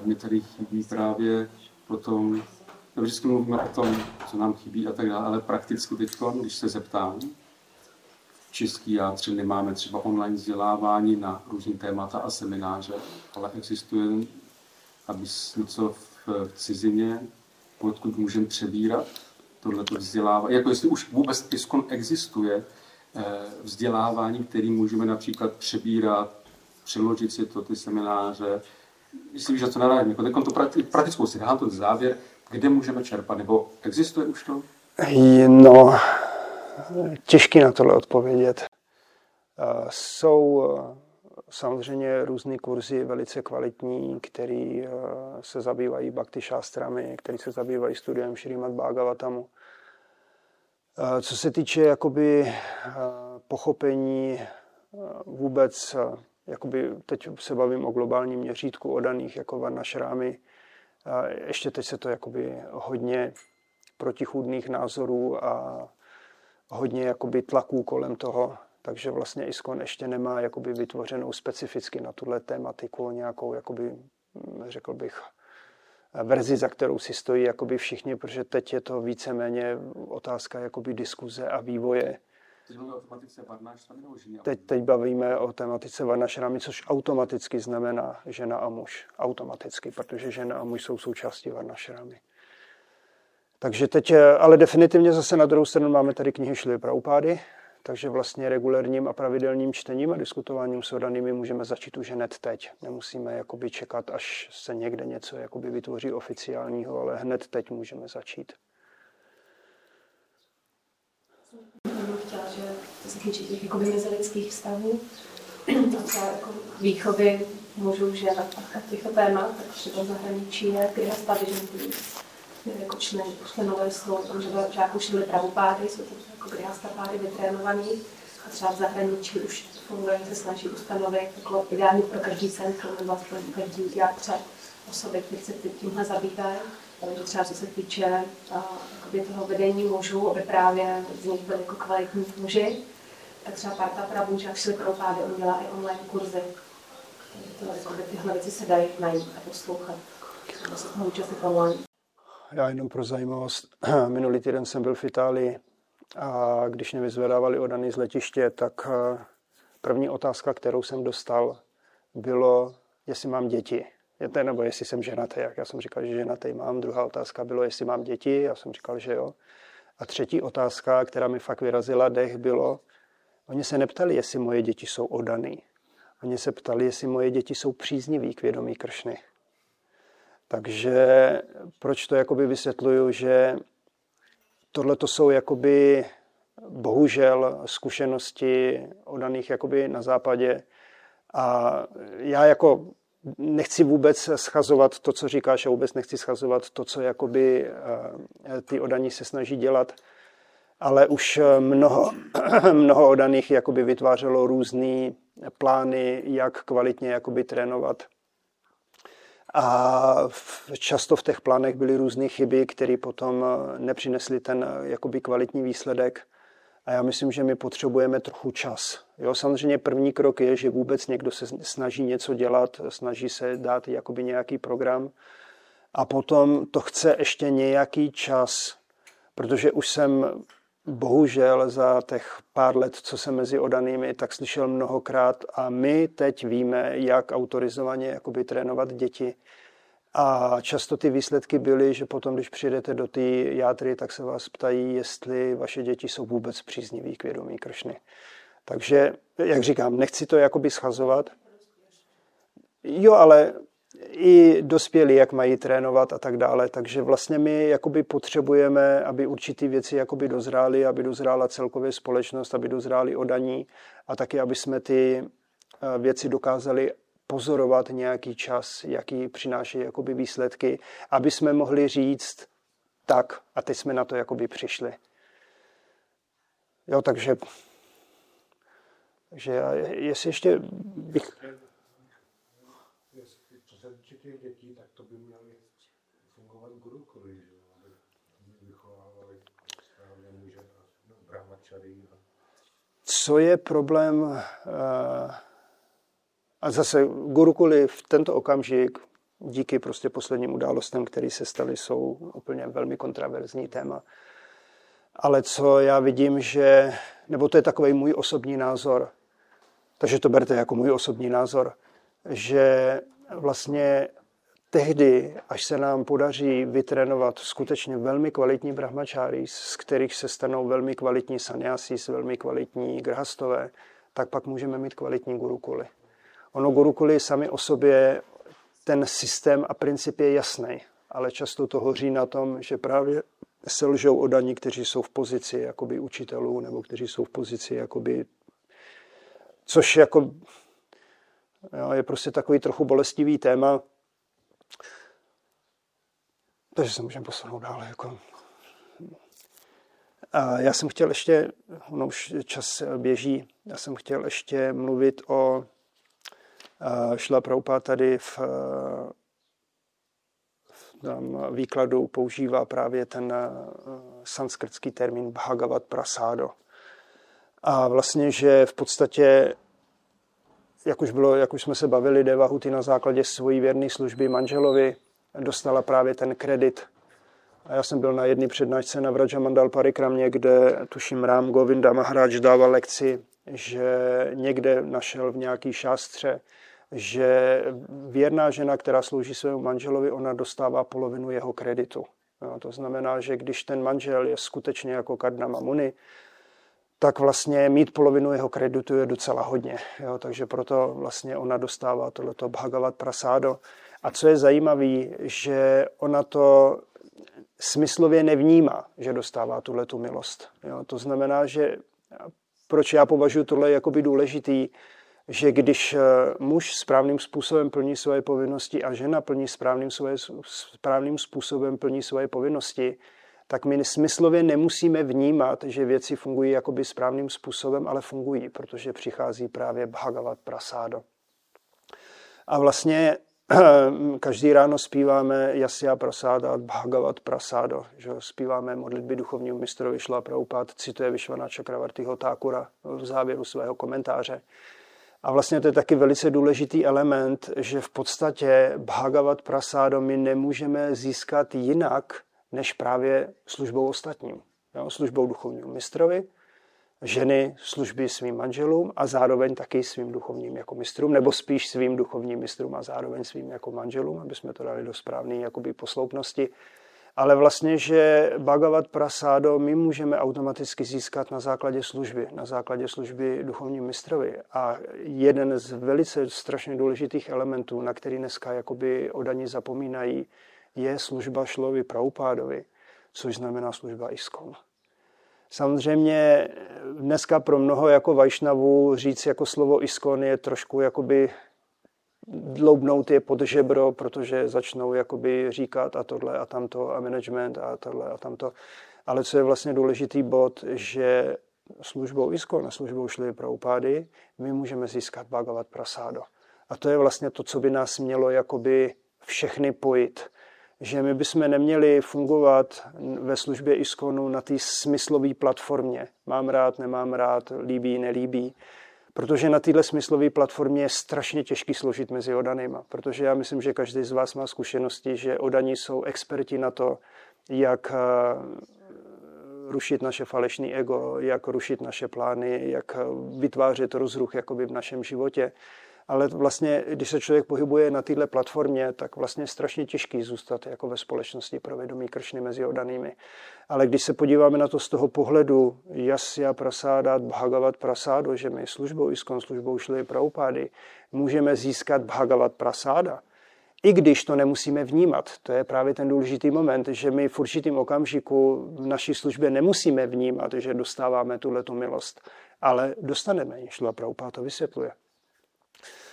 Mně tady chybí právě potom, já vždycky mluvíme o tom, co nám chybí a tak dále, ale prakticky teď, když se zeptám, český jádře nemáme třeba online vzdělávání na různé témata a semináře, ale existuje, aby něco v cizině, odkud můžeme přebírat, tohleto vzdělávání, jako jestli už vůbec ISKON existuje eh, vzdělávání, který můžeme například přebírat, přeložit si to, ty semináře. Jestli víš, co narážím, jako to praktickou si dám to závěr, kde můžeme čerpat, nebo existuje už to? No, těžký na tohle odpovědět. Eh, jsou eh, samozřejmě různé kurzy velice kvalitní, které se zabývají bhakti šástrami, které se zabývají studiem Šrýmat Bhagavatamu. Eh, co se týče jakoby eh, pochopení eh, vůbec, jakoby teď se bavím o globálním měřítku o daných jako Varna Šrámy, ještě teď se to jakoby hodně protichůdných názorů a hodně jakoby tlaků kolem toho, takže vlastně ISKON ještě nemá jakoby vytvořenou specificky na tuhle tématiku nějakou, jakoby, hm, řekl bych, verzi, za kterou si stojí jakoby všichni, protože teď je to víceméně otázka jakoby diskuze a vývoje. Teď o tematice Teď, teď bavíme o tematice Varnášramy, což automaticky znamená žena a muž. Automaticky, protože žena a muž jsou součástí Varnášramy. Takže teď, ale definitivně zase na druhou stranu máme tady knihy Šly Praupády, takže vlastně regulérním a pravidelným čtením a diskutováním s odanými můžeme začít už hned teď. Nemusíme jakoby čekat, až se někde něco jakoby vytvoří oficiálního, ale hned teď můžeme začít. Chtěla, že se týče těch mezilidských vztahů, jako výchovy mužů, žen a těchto témat, tak třeba v zahraničí je Grihasta Vision jako člen, členové jsou že pravopády, jsou to jako pády vytrénovaní a třeba v zahraničí už funguje, se snaží ustanovit jako ideální pro každý centrum nebo aspoň každý diátře osoby, které se tímhle zabývají. Takže třeba co se týče uh, toho vedení mužů, aby právě z nich byli jako kvalitní muži, tak třeba Parta Prabůča šli pro pády, on dělá i online kurzy. Takže tyhle věci se dají najít a poslouchat. Se. Já jenom pro zajímavost, minulý týden jsem byl v Itálii a když mě vyzvedávali odaný z letiště, tak eh, první otázka, kterou jsem dostal, bylo, jestli mám děti. Je nebo jestli jsem ženatý. Jak já jsem říkal, že ženatý mám. Druhá otázka bylo, jestli mám děti. Já jsem říkal, že jo. A třetí otázka, která mi fakt vyrazila dech, bylo, oni se neptali, jestli moje děti jsou odaný. Oni se ptali, jestli moje děti jsou přízniví k vědomí kršny. Takže proč to jakoby vysvětluju, že tohle to jsou jakoby bohužel zkušenosti odaných jakoby na západě. A já jako nechci vůbec schazovat to, co říkáš, a vůbec nechci schazovat to, co jakoby eh, ty odaní se snaží dělat, ale už mnoho, mnoho odaných jakoby vytvářelo různé plány, jak kvalitně jakoby trénovat. A často v těch plánech byly různé chyby, které potom nepřinesly ten jakoby kvalitní výsledek. A já myslím, že my potřebujeme trochu čas. Jo, samozřejmě první krok je, že vůbec někdo se snaží něco dělat, snaží se dát jakoby nějaký program a potom to chce ještě nějaký čas, protože už jsem bohužel za těch pár let, co jsem mezi odanými, tak slyšel mnohokrát a my teď víme, jak autorizovaně jakoby trénovat děti. A často ty výsledky byly, že potom, když přijdete do té játry, tak se vás ptají, jestli vaše děti jsou vůbec přízniví k vědomí kršny. Takže, jak říkám, nechci to jakoby schazovat. Jo, ale i dospělí, jak mají trénovat a tak dále. Takže vlastně my jakoby potřebujeme, aby určitý věci jakoby dozrály, aby dozrála celkově společnost, aby dozrály odaní a taky, aby jsme ty eh, věci dokázali pozorovat nějaký čas, jaký přináší jakoby výsledky, aby jsme mohli říct tak a teď jsme na to jakoby přišli. Jo, takže, takže já, jestli ještě bych... Co se týče těch dětí, tak to by měly fungovat gurukuly, že aby vychovávali správně muže a no, brahmačary. Co je problém uh, a zase gurukuly v tento okamžik díky prostě posledním událostem, které se staly, jsou úplně velmi kontraverzní téma. Ale co já vidím, že, nebo to je takový můj osobní názor, takže to berte jako můj osobní názor, že vlastně tehdy, až se nám podaří vytrénovat skutečně velmi kvalitní brahmačáry, z kterých se stanou velmi kvalitní sanyasí, velmi kvalitní grhastové, tak pak můžeme mít kvalitní gurukuly. Ono gurukuli sami o sobě, ten systém a princip je jasný, ale často to hoří na tom, že právě se lžou o daní, kteří jsou v pozici jakoby učitelů nebo kteří jsou v pozici jakoby, což jako, jo, je prostě takový trochu bolestivý téma. Takže se můžeme posunout dále. Jako. A já jsem chtěl ještě, ono už čas běží, já jsem chtěl ještě mluvit o Šla Prabhupada tady v, v tam výkladu používá právě ten sanskrtský termín Bhagavat Prasado. A vlastně, že v podstatě, jak už, bylo, jak už jsme se bavili, Devahuti na základě svojí věrné služby manželovi dostala právě ten kredit A já jsem byl na jedné přednášce na Vrajamandal Parikramě, kde tuším Rám Govinda Maharaj dával lekci, že někde našel v nějaký šástře, že věrná žena, která slouží svému manželovi, ona dostává polovinu jeho kreditu. Jo, to znamená, že když ten manžel je skutečně jako Kardama Muni, tak vlastně mít polovinu jeho kreditu je docela hodně. Jo, takže proto vlastně ona dostává tohleto Bhagavat Prasado. A co je zajímavé, že ona to smyslově nevnímá, že dostává tuhle tu milost. Jo, to znamená, že proč já považuji tohle jakoby důležitý, že když eh, muž správným způsobem plní svoje povinnosti a žena plní správným, svoje, správným způsobem plní svoje povinnosti, tak my smyslově nemusíme vnímat, že věci fungují jakoby správným způsobem, ale fungují, protože přichází právě Bhagavat Prasado. A vlastně každý ráno zpíváme Jasya Prasada Bhagavat Prasado, že zpíváme modlitby duchovního mistrovi Šla Prabhupada, cituje Vyšvana Čakravartyho Tákura v závěru svého komentáře. A vlastně to je taky velice důležitý element, že v podstatě Bhagavat Prasado my nemůžeme získat jinak, než právě službou ostatním. Jo, službou duchovnímu mistrovi, ženy služby svým manželům a zároveň taky svým duchovním jako mistrům, nebo spíš svým duchovním mistrům a zároveň svým jako manželům, aby jsme to dali do správné jakoby posloupnosti. Ale vlastně, že Bhagavat Prasado my můžeme automaticky získat na základě služby, na základě služby duchovním mistrovi. A jeden z velice strašně důležitých elementů, na který dneska jakoby odaní zapomínají, je služba Šlovi Praupádovi, což znamená služba Iskon. Samozřejmě dneska pro mnoho jako Vajšnavů říct jako slovo Iskon je trošku jakoby dloubnout je pod žebro, protože začnou jakoby říkat a tohle a tamto a management a tohle a tamto. Ale co je vlastně důležitý bod, že službou Iskon a službou Šlivy Praupády my můžeme získat Bhagavat Prasado. A to je vlastně to, co by nás mělo jakoby všechny pojit že my bychom neměli fungovat ve službě ISKONu na té smyslové platformě. Mám rád, nemám rád, líbí, nelíbí. Protože na této smyslové platformě je strašně těžký složit mezi odanýma. Protože já myslím, že každý z vás má zkušenosti, že odaní jsou experti na to, jak eh, rušit naše falešné ego, jak rušit naše plány, jak vytvářet rozruch jakoby v našem životě ale vlastně, když se člověk pohybuje na této platformě, tak vlastně je strašně těžký zůstat jako ve společnosti pro vědomí kršny mezi odanými. Ale když se podíváme na to z toho pohledu Jasya Prasádat, Bhagavat Prasádo, že my službou Iskon, službou šli Praupády, můžeme získat Bhagavat Prasáda, i když to nemusíme vnímat. To je právě ten důležitý moment, že my v určitým okamžiku v naší službě nemusíme vnímat, že dostáváme tuhle milost, ale dostaneme. Šla Prabhupád to vysvětluje.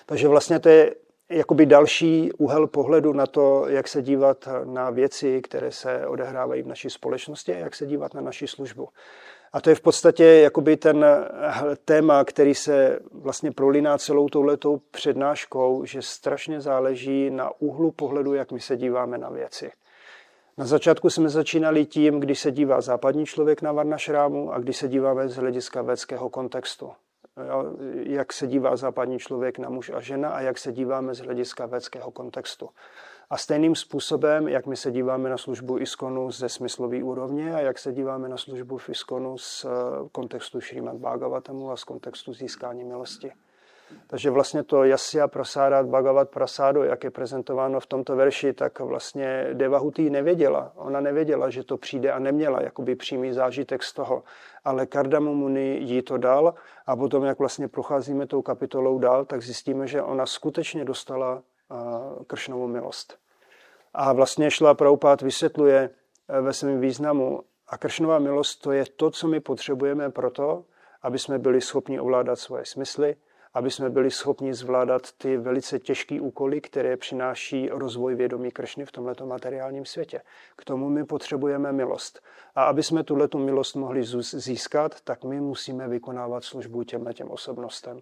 Takže vlastně to je jakoby další úhel pohledu na to, jak se dívat na věci, které se odehrávají v naší společnosti a jak se dívat na naši službu. A to je v podstatě jakoby ten téma, který se vlastně prolíná celou touhletou přednáškou, že strašně záleží na úhlu pohledu, jak my se díváme na věci. Na začátku jsme začínali tím, když se dívá západní člověk na Varnašrámu a když se díváme z hlediska védského kontextu jak se dívá západní člověk na muž a žena a jak se díváme z hlediska védského kontextu. A stejným způsobem, jak my se díváme na službu Iskonu ze smyslové úrovně a jak se díváme na službu v Iskonu z eh, kontextu Šrímat Bhagavatamu a z kontextu získání milosti. Takže vlastně to Jasya Prasádat Bhagavat Prasado, jak je prezentováno v tomto verši, tak vlastně Devahuti nevěděla. Ona nevěděla, že to přijde a neměla jakoby přímý zážitek z toho. Ale Kardamu Muni jí to dal a potom, jak vlastně procházíme tou kapitolou dál, tak zjistíme, že ona skutečně dostala kršnovou milost. A vlastně šla Praupát vysvětluje e, ve svém významu a kršnová milost to je to, co my potřebujeme proto, aby jsme byli schopni ovládat svoje smysly, aby jsme byli schopni zvládat ty velice těžké úkoly, které přináší rozvoj vědomí Kršny v tomto materiálním světě. K tomu my potřebujeme milost. A aby jsme tuto milost mohli získat, tak my musíme vykonávat službu těmhle těm osobnostem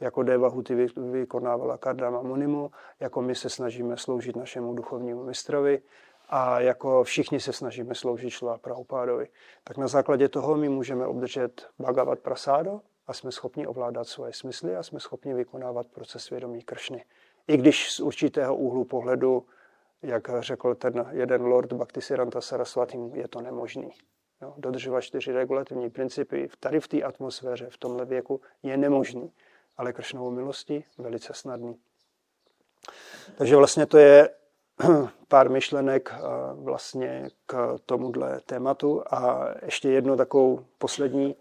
jako Deva Huty vykonávala Kardama Munimu, jako my se snažíme sloužit našemu duchovnímu mistrovi a jako všichni se snažíme sloužit Šla Prabhupádovi. Tak na základě toho my můžeme obdržet Bhagavat Prasado, a jsme schopni ovládat svoje smysly a jsme schopni vykonávat proces vědomí kršny. I když z určitého úhlu pohledu Jak řekl ten jeden lord Bhaktisiranta Saraswati, je to nemožný. Jo, dodržovat čtyři regulativní principy tady v té atmosféře, v tomhle věku je nemožný, ale Kršnovou milosti velice snadný. Takže vlastně to je pár myšlenek eh, vlastně k tomuhle tématu a ještě jedno takovou poslední,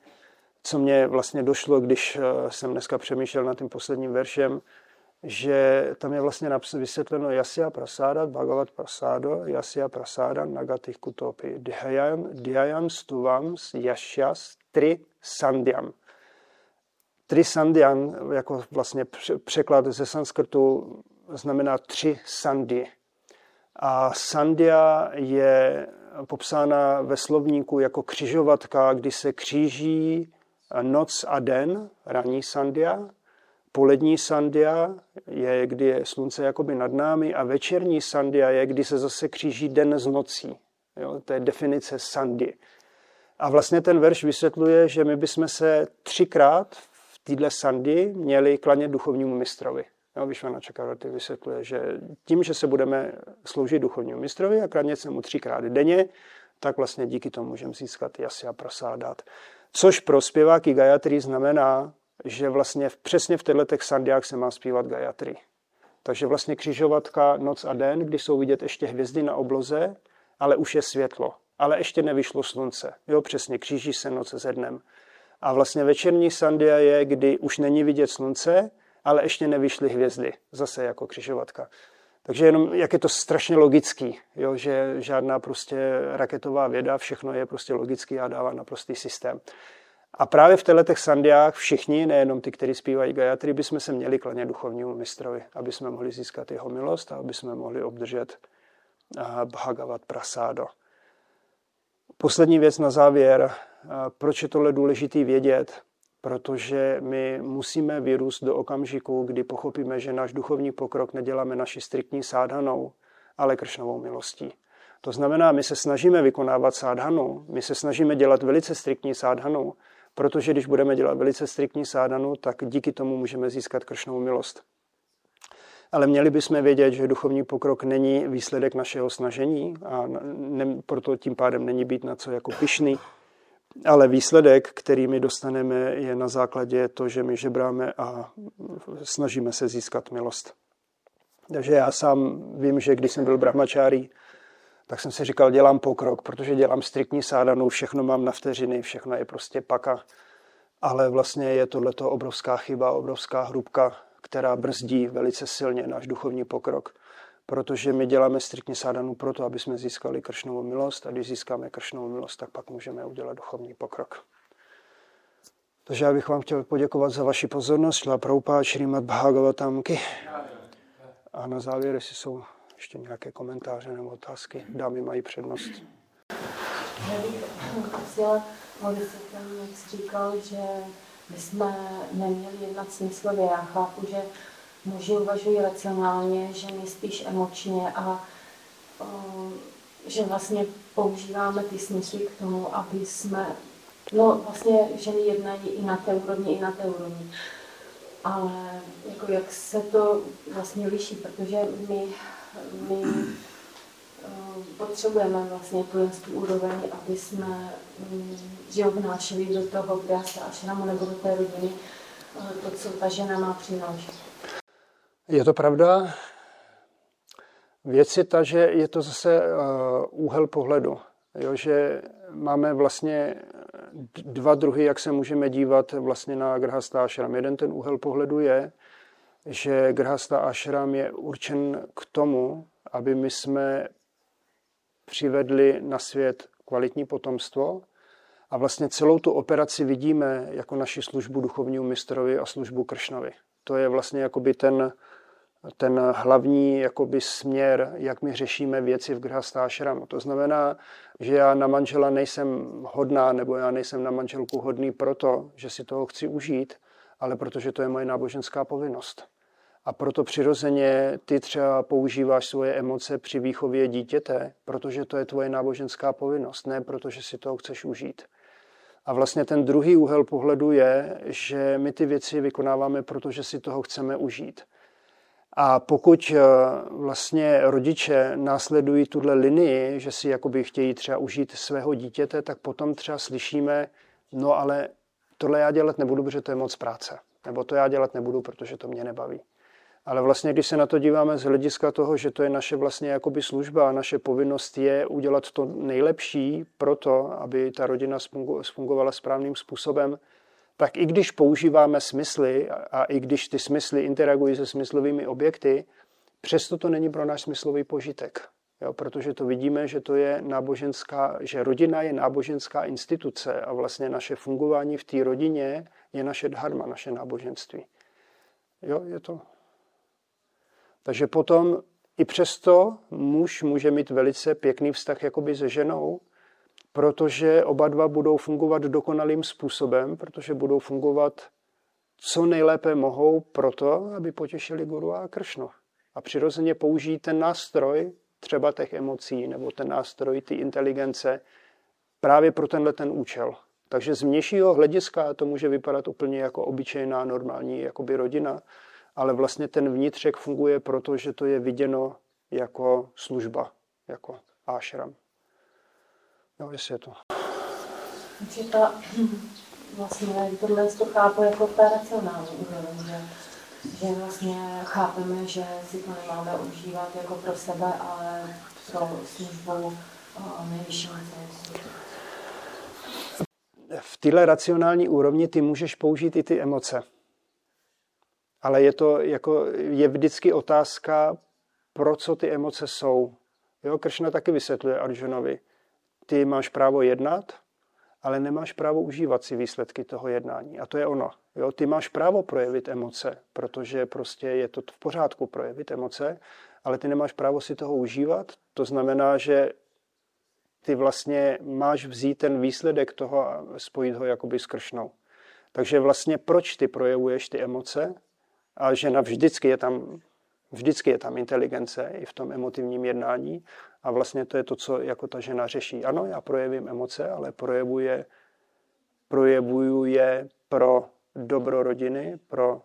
co mě vlastně došlo, když eh, jsem dneska přemýšlel nad tím posledním veršem, že tam je vlastně vysvětleno Jasya Prasada, Bhagavat Prasado, Jasya Prasada, Nagatih Kutopi, Dhyayam Stuvam, Yashyas, Tri Sandhyam. Tri Sandhyam, jako vlastně překlad ze sanskrtu, znamená tři sandy. A sandia je popsána ve slovníku jako křižovatka, kdy se kříží noc a den, ranní sandia, polední sandia je, kdy je slunce jakoby nad námi a večerní sandia je, kdy se zase kříží den z nocí. Jo, to je definice sandy. A vlastně ten verš vysvětluje, že my bychom se třikrát v téhle sandy měli klanět duchovnímu mistrovi. Jo, Vyšvana Čakarati vysvětluje, že tím, že se budeme sloužit duchovnímu mistrovi a klanět se mu třikrát denně, tak vlastně díky tomu můžeme získat jasy a prosádat. Což pro zpěváky Gayatri znamená, že vlastně přesně v těchto těch sandiách se má zpívat Gayatri. Takže vlastně křižovatka noc a den, kdy jsou vidět ještě hvězdy na obloze, ale už je světlo. Ale ještě nevyšlo slunce. Jo, přesně, kříží se noc se dnem. A vlastně večerní sandia je, kdy už není vidět slunce, ale ještě nevyšly hvězdy. Zase jako křižovatka. Takže jenom, jak je to strašně logický, jo, že žádná prostě raketová věda, všechno je prostě logický a dává naprostý systém. A právě v těchto sandiách všichni, nejenom ty, kteří zpívají Gayatri, bychom se měli klanět duchovnímu mistrovi, aby jsme mohli získat jeho milost a aby jsme mohli obdržet Bhagavat Prasado. Poslední věc na závěr. Proč je tohle důležitý vědět? Protože my musíme vyrůst do okamžiku, kdy pochopíme, že náš duchovní pokrok neděláme naši striktní sádhanou, ale kršnovou milostí. To znamená, my se snažíme vykonávat sádhanu, my se snažíme dělat velice striktní sádhanu, protože když budeme dělat velice striktní sádanu, tak díky tomu můžeme získat kršnou milost. Ale měli bychom vědět, že duchovní pokrok není výsledek našeho snažení a ne, proto tím pádem není být na co jako pišný, ale výsledek, který my dostaneme, je na základě to, že my žebráme a snažíme se získat milost. Takže já sám vím, že když jsem byl brahmačárí, tak jsem si říkal, dělám pokrok, protože dělám striktní sádanu, všechno mám na vteřiny, všechno je prostě paka. Ale vlastně je tohleto obrovská chyba, obrovská hrubka, která brzdí velice silně náš duchovní pokrok. Protože my děláme striktní sádanu proto, aby jsme získali kršnovou milost a když získáme kršnovou milost, tak pak můžeme udělat duchovní pokrok. Takže já bych vám chtěl poděkovat za vaši pozornost. Šla Prabhupád Šrimad Bhagavatamky. A na závěr, jestli jsou ještě nějaké komentáře nebo otázky? Dámy mají přednost. Já bych chtěla tam, jak jsi říkal, že bychom neměli jednat smyslově. Já chápu, že muži uvažují racionálně, ženy spíš emočně a že vlastně používáme ty smysly k tomu, aby jsme, no vlastně ženy jednají i na té úrovni, i na té úrovni. Ale jako jak se to vlastně liší, protože my my potřebujeme vlastně tu, tu úroveň, aby jsme mm, že vnášeli do toho krása a šramu nebo do té rodiny to, co ta žena má přinášet. Je to pravda. Věc je ta, že je to zase uh, úhel pohledu. Jo, že máme vlastně dva druhy, jak se můžeme dívat vlastně na Grhasta Ashram. Jeden ten úhel pohledu je, že Grhasta Ashram je určen k tomu, aby my jsme přivedli na svět kvalitní potomstvo a vlastně celou tu operaci vidíme jako naši službu duchovnímu mistrovi a službu Kršnovi. To je vlastně jakoby ten, ten hlavní jakoby směr, jak my řešíme věci v Grhastášramu. To znamená, že já na manžela nejsem hodná, nebo já nejsem na manželku hodný proto, že si toho chci užít, ale protože to je moje náboženská povinnost. A proto přirozeně ty třeba používáš svoje emoce při výchově dítěte, protože to je tvoje náboženská povinnost, ne protože si toho chceš užít. A vlastně ten druhý úhel pohledu je, že my ty věci vykonáváme, protože si toho chceme užít. A pokud eh, vlastně rodiče následují tuhle linii, že si jakoby chtějí třeba užít svého dítěte, tak potom třeba slyšíme, no ale tohle já dělat nebudu, protože to je moc práce. Nebo to já dělat nebudu, protože to mě nebaví. Ale vlastně, když se na to díváme z hlediska toho, že to je naše vlastně jakoby služba a naše povinnost je udělat to nejlepší pro to, aby ta rodina fungovala správným způsobem, tak i když používáme smysly a i když ty smysly interagují se smyslovými objekty, přesto to není pro náš smyslový požitek. Jo, protože to vidíme, že to je náboženská, že rodina je náboženská instituce a vlastně naše fungování v té rodině je naše dharma, naše náboženství. Jo, je to. Takže potom i přesto muž může mít velice pěkný vztah jakoby se ženou, protože oba dva budou fungovat dokonalým způsobem, protože budou fungovat co nejlépe mohou proto, aby potěšili Guru a Kršno. A přirozeně použijí ten nástroj třeba těch emocí nebo ten nástroj ty inteligence právě pro tenhle ten účel. Takže z vnějšího hlediska to může vypadat úplně jako obyčejná normální jakoby rodina, ale vlastně ten vnitřek funguje proto, že to je viděno jako služba, jako ášram. No, jestli je to. Takže ta, vlastně tohle to chápu jako ta racionální úroveň, že, že vlastně chápeme, že si to nemáme užívat jako pro sebe, ale pro službu nejvyššímu V téhle racionální úrovni ty můžeš použít i ty emoce. Ale je to jako, je vždycky otázka, pro co ty emoce jsou. Jo, Kršna taky vysvětluje Arjunovi ty máš právo jednat, ale nemáš právo užívat si výsledky toho jednání. A to je ono. Jo? Ty máš právo projevit emoce, protože prostě je to v pořádku projevit emoce, ale ty nemáš právo si toho užívat. To znamená, že ty vlastně máš vzít ten výsledek toho a spojit ho jakoby s kršnou. Takže vlastně proč ty projevuješ ty emoce? A žena vždycky je tam, vždycky je tam inteligence i v tom emotivním jednání a vlastně to je to, co jako ta žena řeší. Ano, já projevím emoce, ale projevuje, projevuju je pro dobro rodiny, pro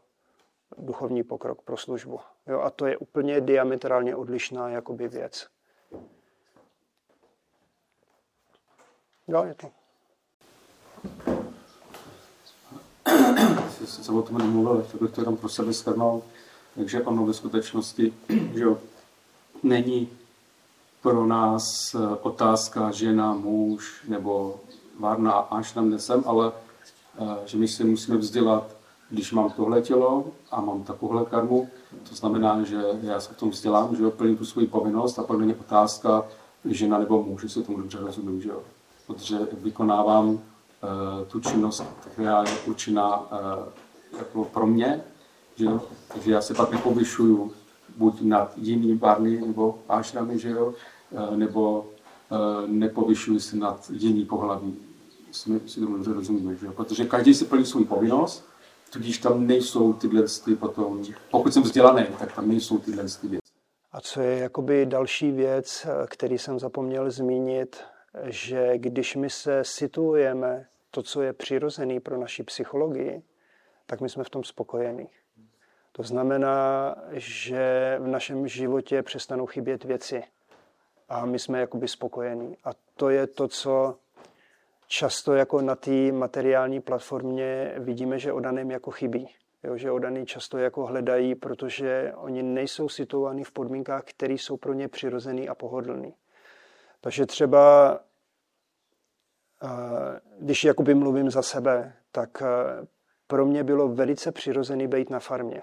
duchovní pokrok, pro službu. Jo, a to je úplně diametrálně odlišná jakoby věc. Jo, je to. Jsem o tom nemluvil, tak bych to jenom pro sebe schrnul. Takže ono ve skutečnosti že není pro nás eh, otázka žena, muž nebo várna až tam nesem, ale eh, že my si musíme vzdělat, když mám tohle tělo a mám takovouhle karmu, to znamená, že já se v tom vzdělám, že plním tu svoji povinnost a pak není otázka žena nebo muž, jestli tomu dobře rozumím, že jo. Protože vykonávám uh, tu činnost, která je určená jako pro mě, že jo. Takže já se pak nepovyšuju buď nad jiný barny nebo ášramy, že jo, Eh, nebo eh, nepovyšují se nad jiný pohlaví. Jsme si to dobře rozumíme, že? protože každý si plní svou povinnost, tudíž tam nejsou tyhle ty potom, pokud jsem vzdělaný, tak tam nejsou tyhle ty věci. A co je jakoby další věc, eh, který jsem zapomněl zmínit, že když my se situujeme to, co je přirozený pro naši psychologii, tak my jsme v tom spokojení. To znamená, že v našem životě přestanou chybět věci a my jsme jakoby spokojení. A to je to, co často jako na té materiální platformě vidíme, že odaným jako chybí. Jo, že odaný často jako hledají, protože oni nejsou situovaní v podmínkách, které jsou pro ně přirozený a pohodlný. Takže třeba, když jakoby mluvím za sebe, tak pro mě bylo velice přirozený být na farmě.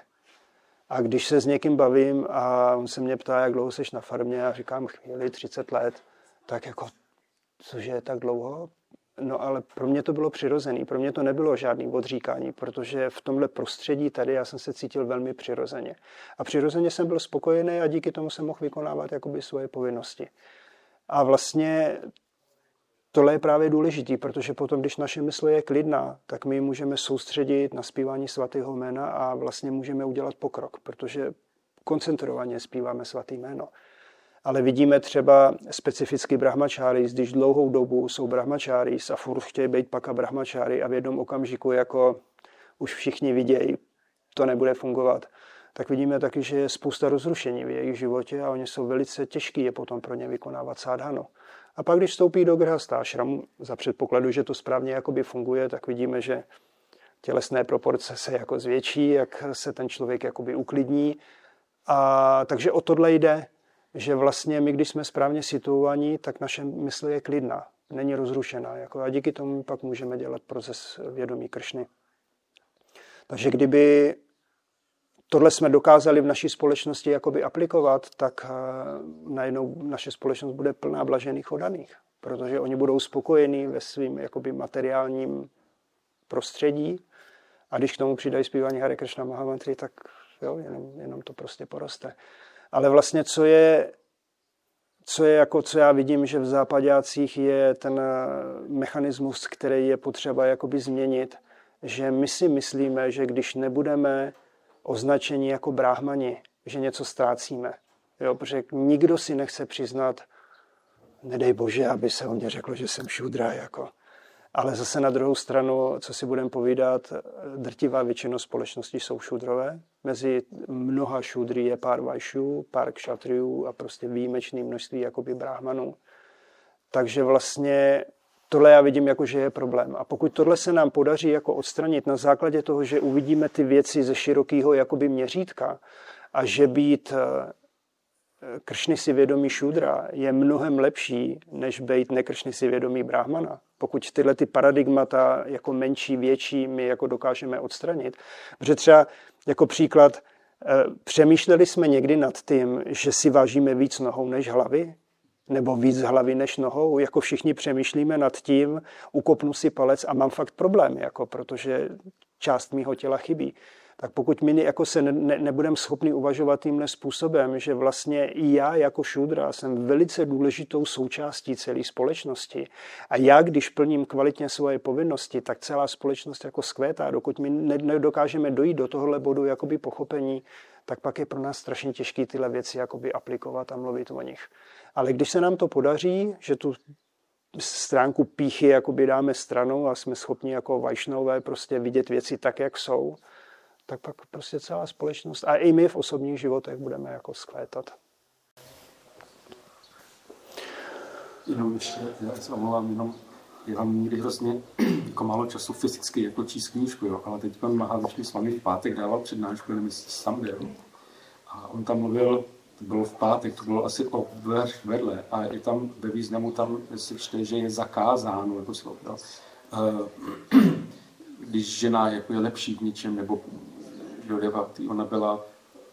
A když se s někým bavím a on se mě ptá, jak dlouho jsi na farmě a říkám chvíli, 30 let, tak jako, cože je tak dlouho? No ale pro mě to bylo přirozený, pro mě to nebylo žádný odříkání, protože v tomhle prostředí tady já jsem se cítil velmi přirozeně. A přirozeně jsem byl spokojený a díky tomu jsem mohl vykonávat jakoby svoje povinnosti. A vlastně tohle je právě důležitý, protože potom, když naše mysl je klidná, tak my můžeme soustředit na zpívání svatého jména a vlastně můžeme udělat pokrok, protože koncentrovaně zpíváme svatý jméno. Ale vidíme třeba specificky brahmačáris, když dlouhou dobu jsou brahmačáris a furt chtějí být paka brahmačári a v jednom okamžiku jako už všichni vidějí, to nebude fungovat, tak vidíme taky, že je spousta rozrušení v jejich životě a oni jsou velice těžký je potom pro ně vykonávat sádhanu. A pak, když vstoupí do grhasta šramu, za předpokladu, že to správně jakoby funguje, tak vidíme, že tělesné proporce se jako zvětší, jak se ten člověk jakoby uklidní. A takže o tohle jde, že vlastně my, když jsme správně situovaní, tak naše mysl je klidná, není rozrušená. Jako a díky tomu pak můžeme dělat proces vědomí kršny. Takže kdyby tohle jsme dokázali v naší společnosti jakoby aplikovat, tak eh, najednou naše společnost bude plná blažených odaných, protože oni budou spokojení ve svým jakoby materiálním prostředí a když k tomu přidají zpívání Hare Krishna Mahamantry, tak jo, jenom, jenom to prostě poroste. Ale vlastně, co je, co je jako, co já vidím, že v západácích je ten eh, mechanismus, který je potřeba jakoby změnit, že my si myslíme, že když nebudeme označení jako bráhmani, že něco ztrácíme. Jo, protože nikdo si nechce přiznat, nedej bože, aby se o mě řeklo, že jsem šudra. Jako. Ale zase na druhou stranu, co si budeme povídat, drtivá většina společnosti jsou šudrové. Mezi mnoha šudry je pár vajšů, pár kšatriů a prostě výjimečné množství jakoby bráhmanů. Takže vlastně tohle já vidím jako, že je problém. A pokud tohle se nám podaří jako odstranit na základě toho, že uvidíme ty věci ze širokého jakoby měřítka a že být eh, kršny si vědomí šudra je mnohem lepší, než být nekršny si vědomí brahmana. Pokud tyhle ty paradigmata jako menší, větší my jako dokážeme odstranit. Protože třeba jako příklad, eh, přemýšleli jsme někdy nad tím, že si vážíme víc nohou než hlavy? Nebo víc hlavy než nohou. Jako všichni přemýšlíme nad tím, ukopnu si palec a mám fakt problém, jako protože část mýho těla chybí. Tak pokud my jako se ne, nebudeme schopni uvažovat tímhle způsobem, že vlastně i já jako šudra jsem velice důležitou součástí celé společnosti a já, když plním kvalitně svoje povinnosti, tak celá společnost jako skvétá. Dokud my nedokážeme dojít do tohohle bodu jakoby pochopení, tak pak je pro nás strašně těžké tyhle věci jakoby aplikovat a mluvit o nich. Ale když se nám to podaří, že tu stránku píchy jakoby dáme stranou a jsme schopni jako vajšnové prostě vidět věci tak, jak jsou, tak pak prostě celá společnost a i my v osobních životech budeme jako sklétat. Jenom ještě, já se omlouvám, jenom já mám někdy hrozně jako málo času fyzicky jako číst knížku, jo, ale teď pan Mahavišný s vámi v pátek dával přednášku, nevím, jestli sam byl, a on tam mluvil to bylo v pátek, to bylo asi o vedle a je tam ve významu tam se čte, že je zakázáno, jako slovo, jo. když žena jako je lepší v něčem, nebo jo, ona byla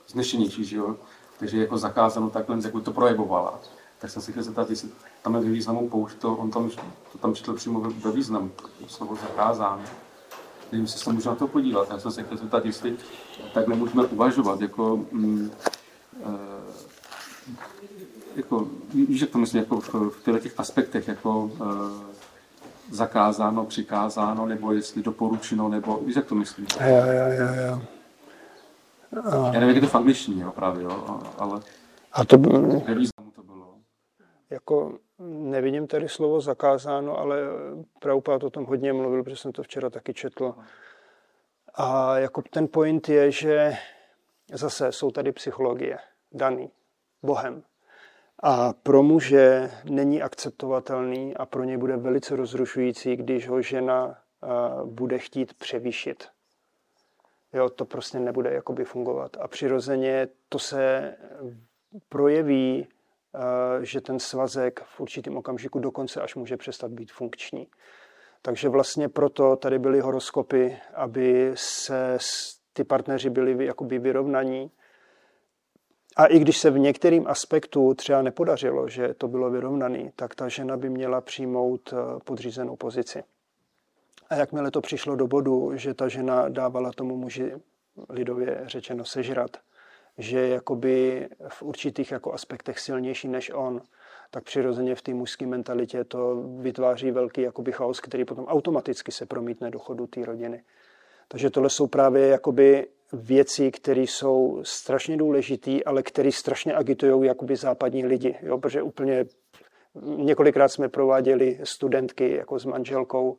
znešenější, že jo, takže jako zakázáno takhle, jako to projevovala. Tak jsem se chtěl zeptat, jestli tam je ve významu poušť, to, on tam, to tam četl přímo ve významu, slovo zakázáno. Nevím, jestli se můžu na to podívat. Já jsem se chtěl zeptat, jestli tak nemůžeme uvažovat, jako mm, e, jako, víš, jak to myslím, jako v, v těchto těch aspektech, jako e, zakázáno, přikázáno, nebo jestli doporučeno, nebo víš, jak to myslíš? Jo, jo, jo, jo. Já nevím, jak je to v angličtině, jo, právě, jo, ale a to. Jako nevidím tady slovo zakázáno, ale Prabhupád o tom hodně mluvil, protože jsem to včera taky četl. A jako ten point je, že zase jsou tady psychologie daný Bohem. A pro muže není akceptovatelný a pro něj bude velice rozrušující, když ho žena bude chtít převýšit. Jo, to prostě nebude jakoby fungovat. A přirozeně to se projeví, že ten svazek v určitém okamžiku dokonce až může přestat být funkční. Takže vlastně proto tady byly horoskopy, aby se ty partneři byli jakoby vyrovnaní, a i když se v některým aspektu třeba nepodařilo, že to bylo vyrovnané, tak ta žena by měla přijmout eh, podřízenou pozici. A jakmile to přišlo do bodu, že ta žena dávala tomu muži lidově řečeno sežrat, že je jakoby v určitých jako aspektech silnější než on, tak přirozeně v té mužské mentalitě to vytváří velký jakoby chaos, který potom automaticky se promítne do chodu té rodiny. Takže tohle jsou právě jakoby věci, které jsou strašně důležité, ale které strašně agitují jakoby západní lidi. Jo? Protože úplně několikrát jsme prováděli studentky jako s manželkou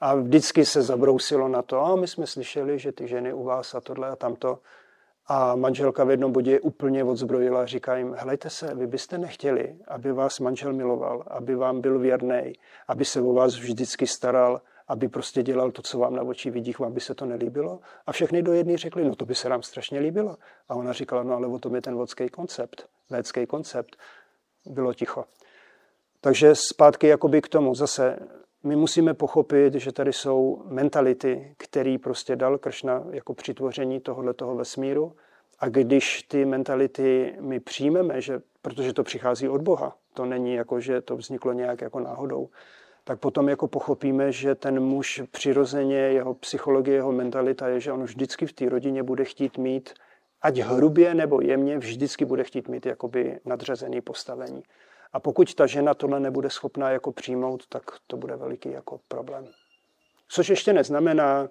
a vždycky se zabrousilo na to, a my jsme slyšeli, že ty ženy u vás a tohle a tamto. A manželka v jednom bodě úplně odzbrojila a říká jim, helejte se, vy byste nechtěli, aby vás manžel miloval, aby vám byl věrný, aby se o vás vždycky staral, aby prostě dělal to, co vám na oči vidí, vám by se to nelíbilo. A všechny do jedné řekli, no to by se nám strašně líbilo. A ona říkala, no ale o tom je ten vodský koncept, védský koncept. Bylo ticho. Takže zpátky jakoby k tomu zase, my musíme pochopit, že tady jsou mentality, který prostě dal Kršna jako přitvoření tohohle toho vesmíru. A když ty mentality my přijmeme, že, protože to přichází od Boha, to není jako, že to vzniklo nějak jako náhodou, tak potom jako pochopíme, že ten muž přirozeně, jeho psychologie, jeho mentalita je, že on vždycky v té rodině bude chtít mít, ať hrubě nebo jemně, vždycky bude chtít mít jakoby nadřazený postavení. A pokud ta žena tohle nebude schopná jako přijmout, tak to bude veliký jako problém. Což ještě neznamená,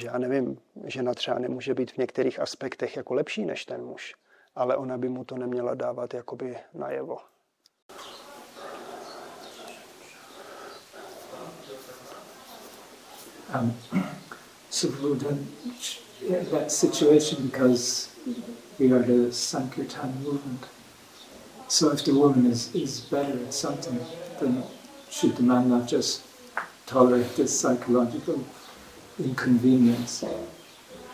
že já nevím, žena třeba nemůže být v některých aspektech jako lepší než ten muž, ale ona by mu to neměla dávat jakoby najevo. Um, so then that situation because we are the Sankirtan movement. So if the woman is, is better at something, then should the man not just tolerate this psychological inconvenience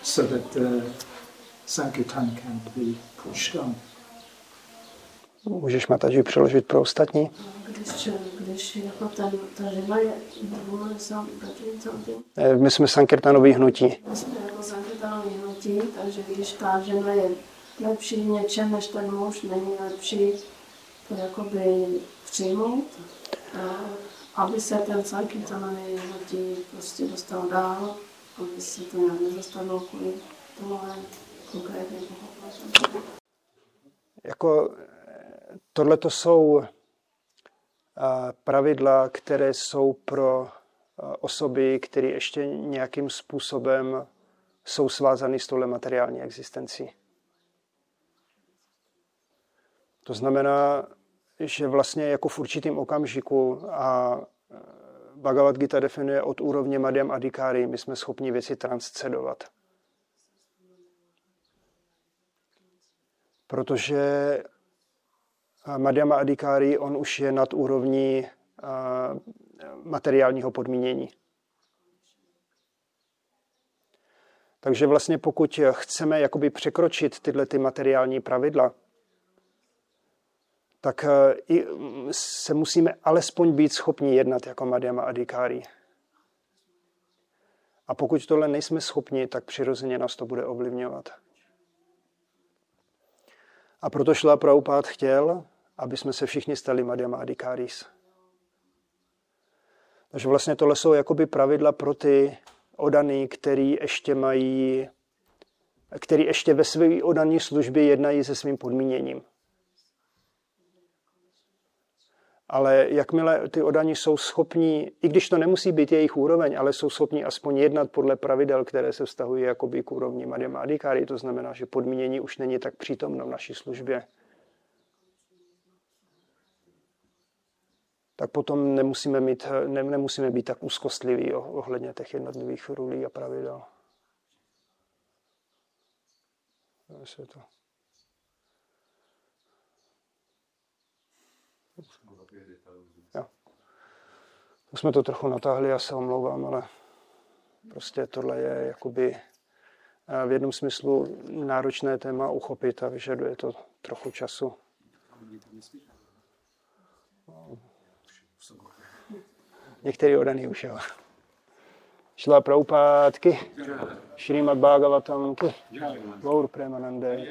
so that the Sankirtan can be pushed on? Můžeš Mataži přeložit pro ostatní? Když, když jako ten, ta žena je woman something. Eh, My jsme Sankirtanový hnutí. My jsme jako Sankirtanový hnutí, takže když ta žena je lepší něčem než ten muž, není lepší to jakoby přijmout, a aby se ten Sankirtanový hnutí prostě dostal dál, aby se to nějak nezastavilo kvůli tomuhle konkrétně Jako tohle to jsou eh, pravidla, které jsou pro eh, osoby, které ještě nějakým způsobem jsou svázány s touhle materiální existencí. To znamená, že vlastně jako v určitém okamžiku a eh, Bhagavad Gita definuje od úrovně Madhyam Adhikari, my jsme schopni věci transcedovat. Protože Madhyama Adhikari, on už je nad úrovní materiálního podmínění. Takže vlastně pokud chceme jakoby překročit tyhle ty materiální pravidla, tak i se musíme alespoň být schopni jednat jako Madhyama Adhikari. A pokud tohle nejsme schopni, tak přirozeně nás to bude ovlivňovat. A proto šla Prabhupád chtěl, aby jsme se všichni stali Madhyama Adhikaris. Takže vlastně tohle jsou jakoby pravidla pro ty odaný, který ještě mají, který ještě ve své odaní službě jednají se svým podmíněním. Ale jakmile ty odaní jsou schopní, i když to nemusí být jejich úroveň, ale jsou schopní aspoň jednat podle pravidel, které se vztahují jakoby k úrovni Adhikari, to znamená, že podmínění už není tak přítomno v naší službě. tak potom nemusíme, mít, ne, nemusíme být tak úzkostliví ohledně těch jednotlivých rulí a pravidel. Jestli to... To jsme to trochu natáhli, já se omlouvám, ale prostě tohle je jakoby v jednom smyslu náročné téma uchopit a vyžaduje to trochu času. Některý odaný už jo. Šla Prabhupádky, Šrýmad Bhagavatam, Gaur Premanande.